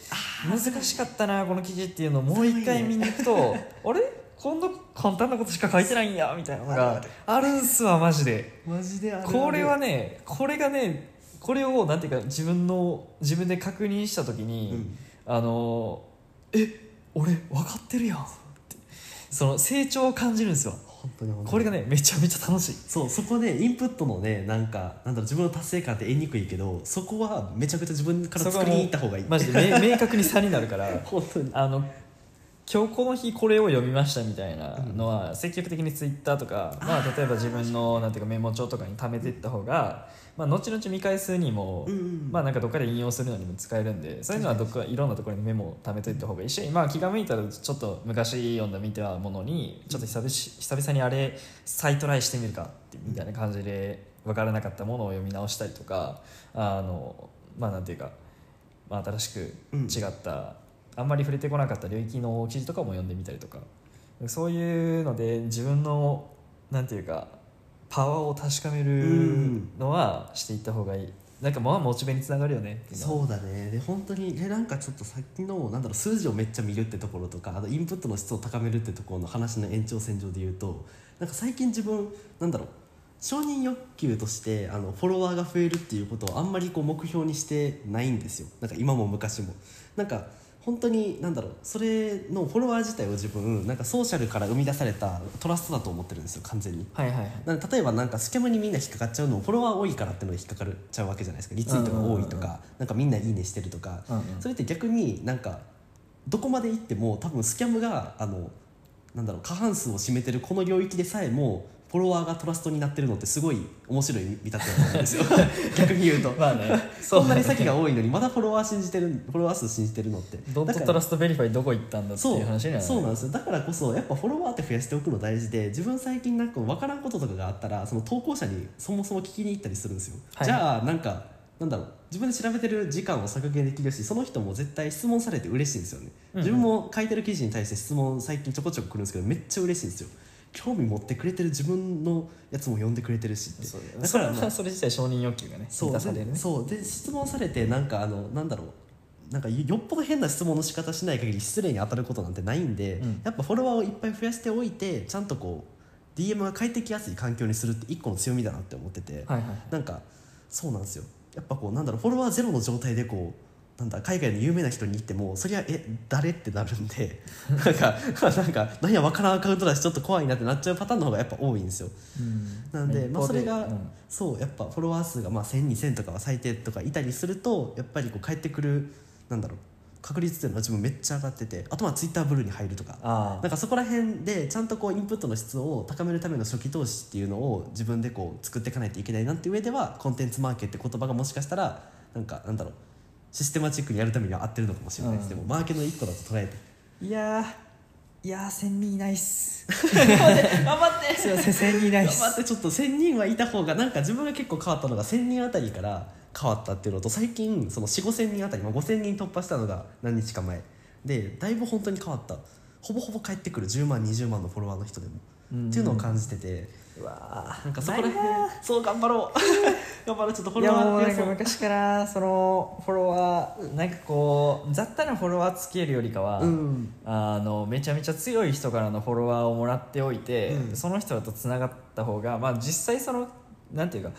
Speaker 1: 難しかったなこの記事っていうのをもう一回見に行くと [laughs] あれ？こんな簡単なことしか書いてないんやみたいなのがある。んすわマジで。
Speaker 2: マジで
Speaker 1: これはねこれがねこれをなんていうか自分の自分で確認した時に、
Speaker 2: うん。
Speaker 1: あのえ俺分かってるやん。ってその成長を感じるんですよ。
Speaker 2: 本当に
Speaker 1: これがねめちゃめちゃ楽しい。
Speaker 2: そうそこでインプットのねなんかなんだろう自分の達成感って得にくいけどそこはめちゃくちゃ自分から作りに行った方がいい。
Speaker 1: マジで明 [laughs] 明確に差になるから [laughs]
Speaker 2: 本当に。
Speaker 1: あの今日この日これを読みましたみたいなのは積極的にツイッターとか、まあ、例えば自分のなんていうかメモ帳とかに貯めていった方が、まあ、後々見返すにも、
Speaker 2: うんうん。
Speaker 1: まあ、なんかどっかで引用するのにも使えるんでそういうのはどっかいろんなところにメモを貯めといた方がいいし、まあ、気が向いたらちょっと昔読んだ見たものにちょっと久々し久々にあれ再トライしてみるかってみたいな感じで分からなかったものを読み直したりとかあのまあなんていうか、まあ、新しく違った、あんまり触れてこなかった領域の記事とかも読んでみたりとか。そういうので自分のなんていうかパワーを確かめるのはしていった方がいい、なんかまあモチベにつながるよね。
Speaker 2: そうだね。で本当にえなんかちょっとさっきのなんだろう数字をめっちゃ見るってところとかあとインプットの質を高めるってところの話の延長線上で言うとなんか最近自分なんだろう承認欲求としてあのフォロワーが増えるっていうことをあんまりこう目標にしてないんですよ。なんか今も昔も。なんか本当になんだろうそれのフォロワー自体を自分なんかソーシャルから生み出されたトラストだと思ってるんですよ完全に。
Speaker 1: はいはいはい。
Speaker 2: なんか例えばなんかスキャムにみんな引っかかっちゃうのもフォロワー多いからってので引っかかっちゃうわけじゃないですかリツイートが多いと
Speaker 1: うんうんうん。
Speaker 2: かなんかみんないいねしてるとか
Speaker 1: うんうん。
Speaker 2: それって逆になんかどこまで行っても多分スキャムがあのなんだろう過半数を占めてるこの領域でさえもフォロワーがトラストになってるのってすごい面白い見立てだと思うんですよ。[laughs] 逆に言うと。
Speaker 1: まあね。
Speaker 2: そんなに詐欺が多いのにまだフォロワー信じてるフォロワー数信じてるのって。
Speaker 1: Don't
Speaker 2: だから
Speaker 1: Don't trust verify どこ行ったんだって
Speaker 2: そう
Speaker 1: いう話にはなる。
Speaker 2: そう。なんですよ。だからこそやっぱフォロワーって増やしておくの大事で自分最近なんか分からんこととかがあったらその投稿者にそもそも聞きに行ったりするんですよ、
Speaker 1: はい。
Speaker 2: じゃあなんかなんだろう。自分で調べてる時間を削減できるしその人も絶対質問されて嬉しいんですよね、
Speaker 1: うんうん。
Speaker 2: 自分も書いてる記事に対して質問最近ちょこちょこ来るんですけどめっちゃ嬉しいんですよ興味持ってくれてる自分のやつも読んでくれてるしって。
Speaker 1: だ
Speaker 2: からまあ
Speaker 1: それ自体承認欲求がね
Speaker 2: そう
Speaker 1: 満たされるね。
Speaker 2: でそうで質問されてなんかあのなんだろう。なんかよっぽど変な質問の仕方しない限り失礼に当たることなんてないんで、
Speaker 1: うん。
Speaker 2: やっぱフォロワーをいっぱい増やしておいてちゃんとこう DM が返ってきやすい環境にするって一個の強みだなって思ってて、
Speaker 1: はいはい。
Speaker 2: なんかそうなんですよ。やっぱこうなんだろうフォロワーゼロの状態でこうなんだ海外の有名な人に行ってもそりゃえ誰ってなるんで [laughs] なんか [laughs] なんか何や分からんアカウントだしちょっと怖いなってなっちゃうパターンの方がやっぱ多いんですよ。
Speaker 1: うん。
Speaker 2: なんで、まあ、それが、
Speaker 1: うん。
Speaker 2: そうやっぱフォロワー数がまあ10002000とかは最低とかいたりするとやっぱりこう返ってくるなんだろう確率っていうのは自分めっちゃ上がっててあとはツイッターブルーに入るとか。
Speaker 1: あ
Speaker 2: なんかそこら辺でちゃんとこうインプットの質を高めるための初期投資っていうのを自分でこう作っていかないといけないなっていう上ではコンテンツマーケって言葉がもしかしたらなんかなんだろうシステマチックにやるためには合ってるのかもしれないです、
Speaker 1: うん。
Speaker 2: でもマーケの一個だと捉えて。
Speaker 1: いやーいやー1000人いないっす。
Speaker 2: 頑張って。
Speaker 1: すいません1000人いないっす。
Speaker 2: 頑張って。ちょっと1000人はいた方がなんか自分が結構変わったのが1000人あたりから変わったっていうのと最近その4 5千人あたり、まあ、5000人突破したのが何日か前。でだいぶ本当に変わった。ほぼほぼ帰ってくる10万20万のフォロワーの人でも、
Speaker 1: うん。
Speaker 2: っていうのを感じてて。
Speaker 1: うわ
Speaker 2: なんかそこら辺そう頑張ろう。[laughs] 頑張ろう。ちょっとフォ
Speaker 1: いや
Speaker 2: ロワ
Speaker 1: もうなんか昔からそのフォロワーなんかこう雑多なフォロワーつけるよりかは、
Speaker 2: うん。
Speaker 1: あのめちゃめちゃ強い人からのフォロワーをもらっておいて、
Speaker 2: うん。
Speaker 1: その人とつながった方が、まあ、実際そのなんていうか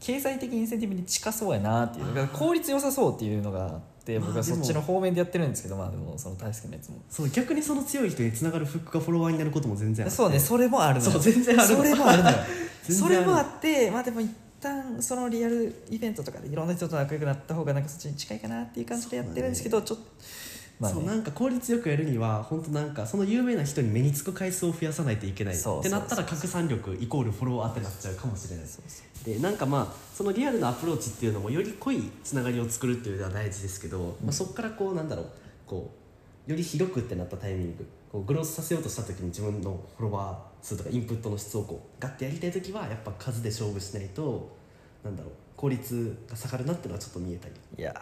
Speaker 1: 経済的インセンティブに近そうやなっていう効率良さそうっていうのがあって
Speaker 2: まあ
Speaker 1: 僕はそっちの方面でやってるんですけどまあでもその大輔のやつも。
Speaker 2: そう逆にその強い人につながるフックがフォロワーになることも全然あって
Speaker 1: そうねそれもあるのよ。
Speaker 2: そう全然ある。の
Speaker 1: それもあるの [laughs] それもあってまあでも一旦そのリアルイベントとかでいろんな人と仲良くなった方がなんかそっちに近いかなっていう感じでやってるんですけど、ちょっとまあね。
Speaker 2: そうなんか効率よくやるには本当なんかその有名な人に目につく回数を増やさないといけないってなったら拡散力イコールフォロワーってなっちゃうかもしれない。でなんかまあそのリアルなアプローチっていうのもより濃いつながりを作るっていうのは大事ですけど、まあ、そこからこうなんだろうこうより広くってなったタイミングこうグロースさせようとした時に自分のフォロワー数とかインプットの質をこうガッてやりたい時はやっぱ数で勝負しないとなんだろう効率が下がるなっていうのはちょっと見えたり。
Speaker 1: いや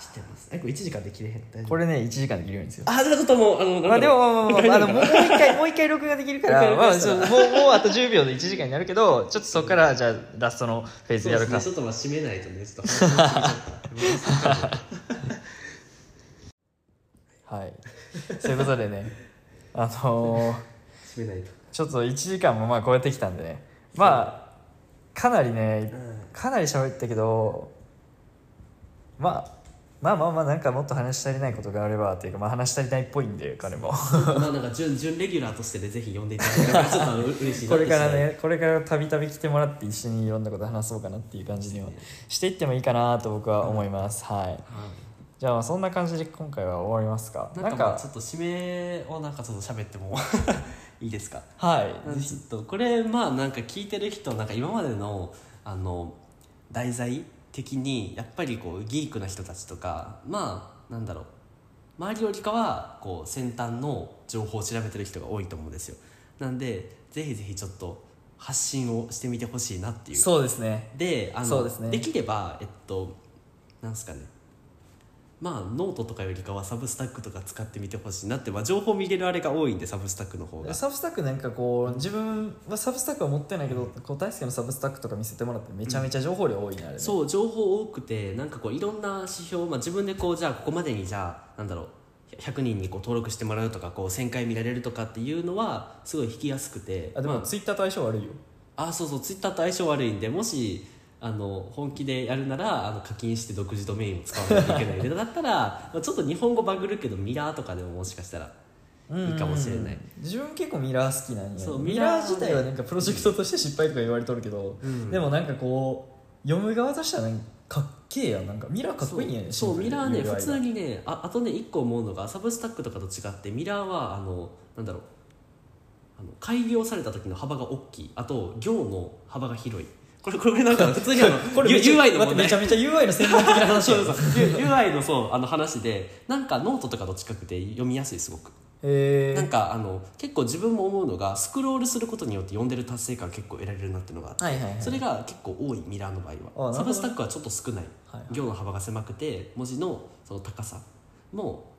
Speaker 2: してます。えこれ1時間で切れへん？大丈夫？
Speaker 1: これね1時間できるんですよ
Speaker 2: あじゃあちょっともうあの
Speaker 1: まあでもまあまあまあまああのもう一回 [laughs] もう一回録画できるからまあ
Speaker 2: 録画したら。
Speaker 1: そうもうもうあと10秒で1時間になるけどちょっとそこからじゃあラストのフェーズやるか。
Speaker 2: ね、ちょっとまあ締めないとね。ちょっと。[laughs]
Speaker 1: はい。そういうことでね。あのー
Speaker 2: 締めないと、
Speaker 1: ちょっと1時間もまあ超えてきたんでね。まあかなりねかなり喋ったけどまあまあまあまあなんかもっと話し足りないことがあればっていうかまあ話し足りないっぽいんで彼も。[laughs]
Speaker 2: まあなんか準準レギュラーとしてでぜひ呼んでいただければちょっと嬉しいな
Speaker 1: これからねこれからたびたび来てもらって一緒にいろんなこと話そうかなっていう感じにはしていってもいいかなと僕は思います、はい。
Speaker 2: は
Speaker 1: じゃあまあそんな感じで今回は終わりますか？
Speaker 2: い、なんかまあちょっと締めをなんかちょっと喋ってもいいですか？
Speaker 1: はい。
Speaker 2: ちょっとこれまあなんか聞いてる人なんか今までのあの題材的にやっぱりこうギークな人たちとかまあなんだろう。周りよりかはこう先端の情報を調べてる人が多いと思うんですよ。なんでぜひぜひちょっと発信をしてみてほしいなっていう。
Speaker 1: そうですね。
Speaker 2: であの
Speaker 1: ですね。
Speaker 2: きればえっとなんすかねまあノートとかよりかは Substack とか使ってみてほしいなって、まあ、情報見れるあれが多いんでサブスタックの方が。
Speaker 1: サブスタックなんかこう自分は Substack は持ってないけどこう大輔のサブスタックとか見せてもらってめちゃめちゃ情報量多いねあれね。
Speaker 2: そう情報多くてなんかこういろんな指標、まあ、自分でこうじゃあここまでにじゃあなんだろう100人にこう登録してもらうとかこう1000回見られるとかっていうのはすごい引きやすくて。
Speaker 1: あでも
Speaker 2: ま
Speaker 1: ツイッターと相性悪いよ。
Speaker 2: ああそうそうツイッターと相性悪いんでもしあの本気でやるならあの課金して独自ドメインを使わないといけないでだったら [laughs] まあちょっと日本語バグるけどミラーとかでももしかしたらいいかもしれない。
Speaker 1: 自分結構ミラー好きなんや
Speaker 2: そう
Speaker 1: ミラー自体はなんかプロジェクトとして失敗とか言われとるけど、
Speaker 2: うん。
Speaker 1: でもなんかこう読む側としてはなんかかっけえやん。なんかミラーかっこいいんやね
Speaker 2: そう。そうミラーね普通にねああとね1個思うのがサブスタックとかと違ってミラーはあのなんだろうあの改良された時の幅が大きい。あと行の幅が広いこれこれなんか普通にあの
Speaker 1: これ
Speaker 2: UI の問題。
Speaker 1: めちゃめちゃ UI の専門的な話 [laughs]
Speaker 2: そうそう。UI のそうあの話でなんかノートとかと近くて読みやすいすごく。なんかあの結構自分も思うのがスクロールすることによって読んでる達成感結構得られるなっていうのがあって、
Speaker 1: はいはいはい
Speaker 2: それが結構多い Mirror の場合は Substack はちょっと少ない、
Speaker 1: はい
Speaker 2: 行の幅が狭くて文字のその高さも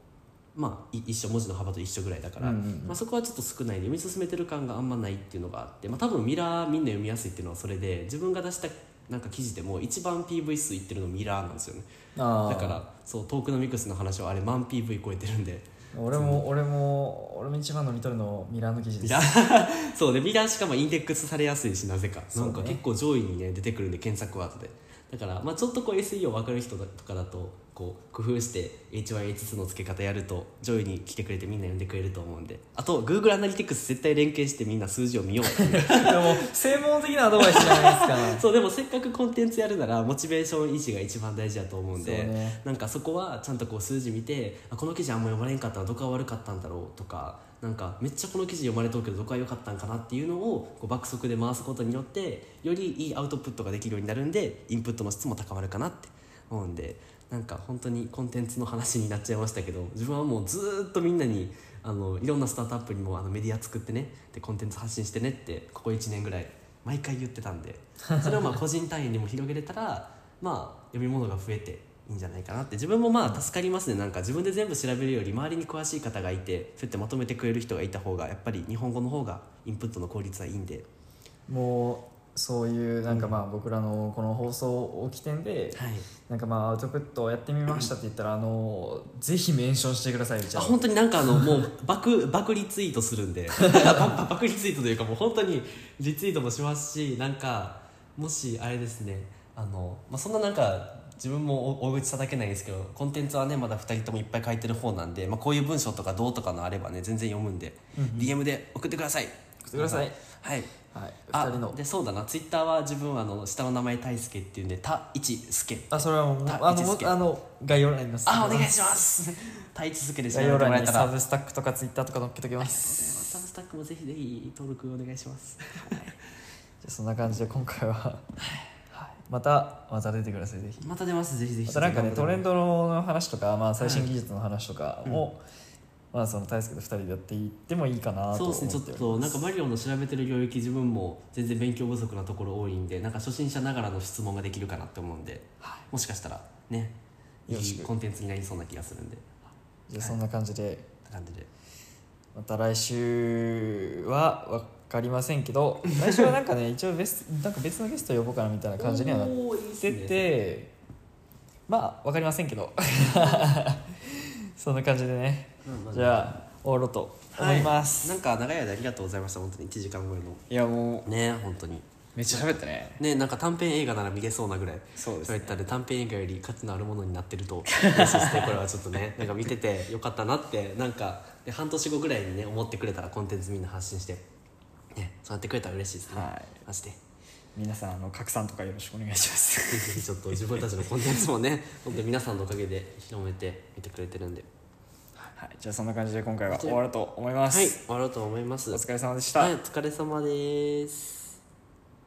Speaker 2: まあ一緒文字の幅と一緒ぐらいだから、
Speaker 1: うんうんうん。
Speaker 2: まあ、そこはちょっと少ないで読み進めてる感があんまないっていうのがあって、まあ、多分 Mirror みんな読みやすいっていうのはそれで自分が出したなんか記事でも一番 PV 数いってるのミラーなんですよね。だからそうトークノミクスの話はあれ万 PV 超えてるんで。
Speaker 1: 俺も俺も俺も一番の見とるのミラーの記事です。[laughs]
Speaker 2: そうでミラーしかもインデックスされやすいしなぜか、
Speaker 1: ね。
Speaker 2: なんか結構上位にね出てくるんで検索ワードで。だから、まあ、ちょっとこう SEO 分かる人とかだとこう工夫して HYH2 の付け方やると上位に来てくれてみんな読んでくれると思うんで。あと Google アナリティクス絶対連携してみんな数字を見ようっていう。[laughs]
Speaker 1: でも専門的なアドバイスじゃないですか。[laughs]
Speaker 2: そうでもせっかくコンテンツやるならモチベーション維持が一番大事だと思うんで、
Speaker 1: ね。
Speaker 2: なんかそこはちゃんとこう数字見てあこの記事あんま読まれんかったらどこが悪かったんだろうとかなんかめっちゃこの記事読まれとるけどどこが良かったんかなっていうのをこう爆速で回すことによってよりいいアウトプットができるようになるんでインプットの質も高まるかなって思うんでなんか本当にコンテンツの話になっちゃいましたけど自分はもうずっとみんなにあのいろんなスタートアップにもあのメディア作ってねでコンテンツ発信してねってここ1年ぐらい毎回言ってたんでそれをまあ個人単位にも広げれたらまあ読み物が増えていいんじゃないかなって。自分もまあ助かりますね。なんか自分で全部調べるより周りに詳しい方がいてそうやってまとめてくれる人がいた方がやっぱり日本語の方がインプットの効率はいいんで。
Speaker 1: もうそういうなんかまあ僕らのこの放送を起点で
Speaker 2: はい。
Speaker 1: なんかまあアウトプットをやってみましたって言ったらあのぜひメンションしてくださいみたいな
Speaker 2: あ本当になんかあのもう [laughs] 爆爆リツイートするんで。爆 [laughs] 爆リツイートというかもう本当にリツイートもしますしなんかもしあれですねあの、まあ、そんななんか自分も大口叩けないんですけどコンテンツはねまだ2人ともいっぱい書いてる方なんで、まあ、こういう文章とかどうとかのあればね全然読むんで、DM で送ってください。
Speaker 1: 送ってください。
Speaker 2: はい
Speaker 1: はい。
Speaker 2: あ
Speaker 1: 2人の。
Speaker 2: でそうだな。ツイッターは自分はあの下の名前大輔っていうんで「たいちすけ」
Speaker 1: あそれはもう
Speaker 2: た
Speaker 1: あのあの概要欄に載せて
Speaker 2: あお願いします。[laughs] たいちすけで調べ
Speaker 1: 概
Speaker 2: て
Speaker 1: 要欄にサ
Speaker 2: もら。えたら
Speaker 1: ブスタックとかツイッターとか載っけときます。
Speaker 2: サブスタックもぜひぜひ登録お願いします。
Speaker 1: じゃあそんな感じで今回は、はい、またまた出てくださいぜひ。
Speaker 2: また出ますぜひぜひ。
Speaker 1: またなんかねトレン
Speaker 2: ド。
Speaker 1: ドの話とか、まあ、最新技術の話とかも、まあその大輔と2人でやっていってもいいかなと
Speaker 2: そうですねちょっとなんかマリオの調べてる領域自分も全然勉強不足なところ多いんでなんか初心者ながらの質問ができるかなって思うんで、もしかしたらねいいコンテンツになりそうな気がするんで。
Speaker 1: じゃあそんな感じで。
Speaker 2: って感じで。
Speaker 1: また来週は分かりませんけど来週はなんかね [laughs] 一応ベスなんか別のゲスト呼ぼうかなみたいな感じにはなっ
Speaker 2: おーいいっす
Speaker 1: て
Speaker 2: ね
Speaker 1: てまあ分かりませんけど。[laughs] そんな感じでね。
Speaker 2: うん
Speaker 1: じゃあ終わろうと思います、
Speaker 2: はい、なんか長い間ありがとうございました本当に。1時間超えの。
Speaker 1: い、やもう
Speaker 2: ね本当に。
Speaker 1: めっちゃ喋ったね。
Speaker 2: ねなんか短編映画なら見れそうなぐらい。
Speaker 1: そうですね。
Speaker 2: ったね短編映画より価値のあるものになってると [laughs] 嬉しいですねこれはちょっとねなんか見ててよかったなってなんかで半年後ぐらいにね思ってくれたらコンテンツみんな発信して。ねそうやってくれたら嬉しいですね、
Speaker 1: はい。
Speaker 2: マジで。
Speaker 1: 皆さんあの拡散とかよろしくお願いします。[laughs]
Speaker 2: ちょっと自分たちのコンテンツもね本当に皆さんのおかげで広めて見てくれてるんで
Speaker 1: はいじゃあそんな感じで今回は終わると思います、
Speaker 2: はい終わろうと思います。
Speaker 1: お疲れ様でした、
Speaker 2: はいお疲れ様です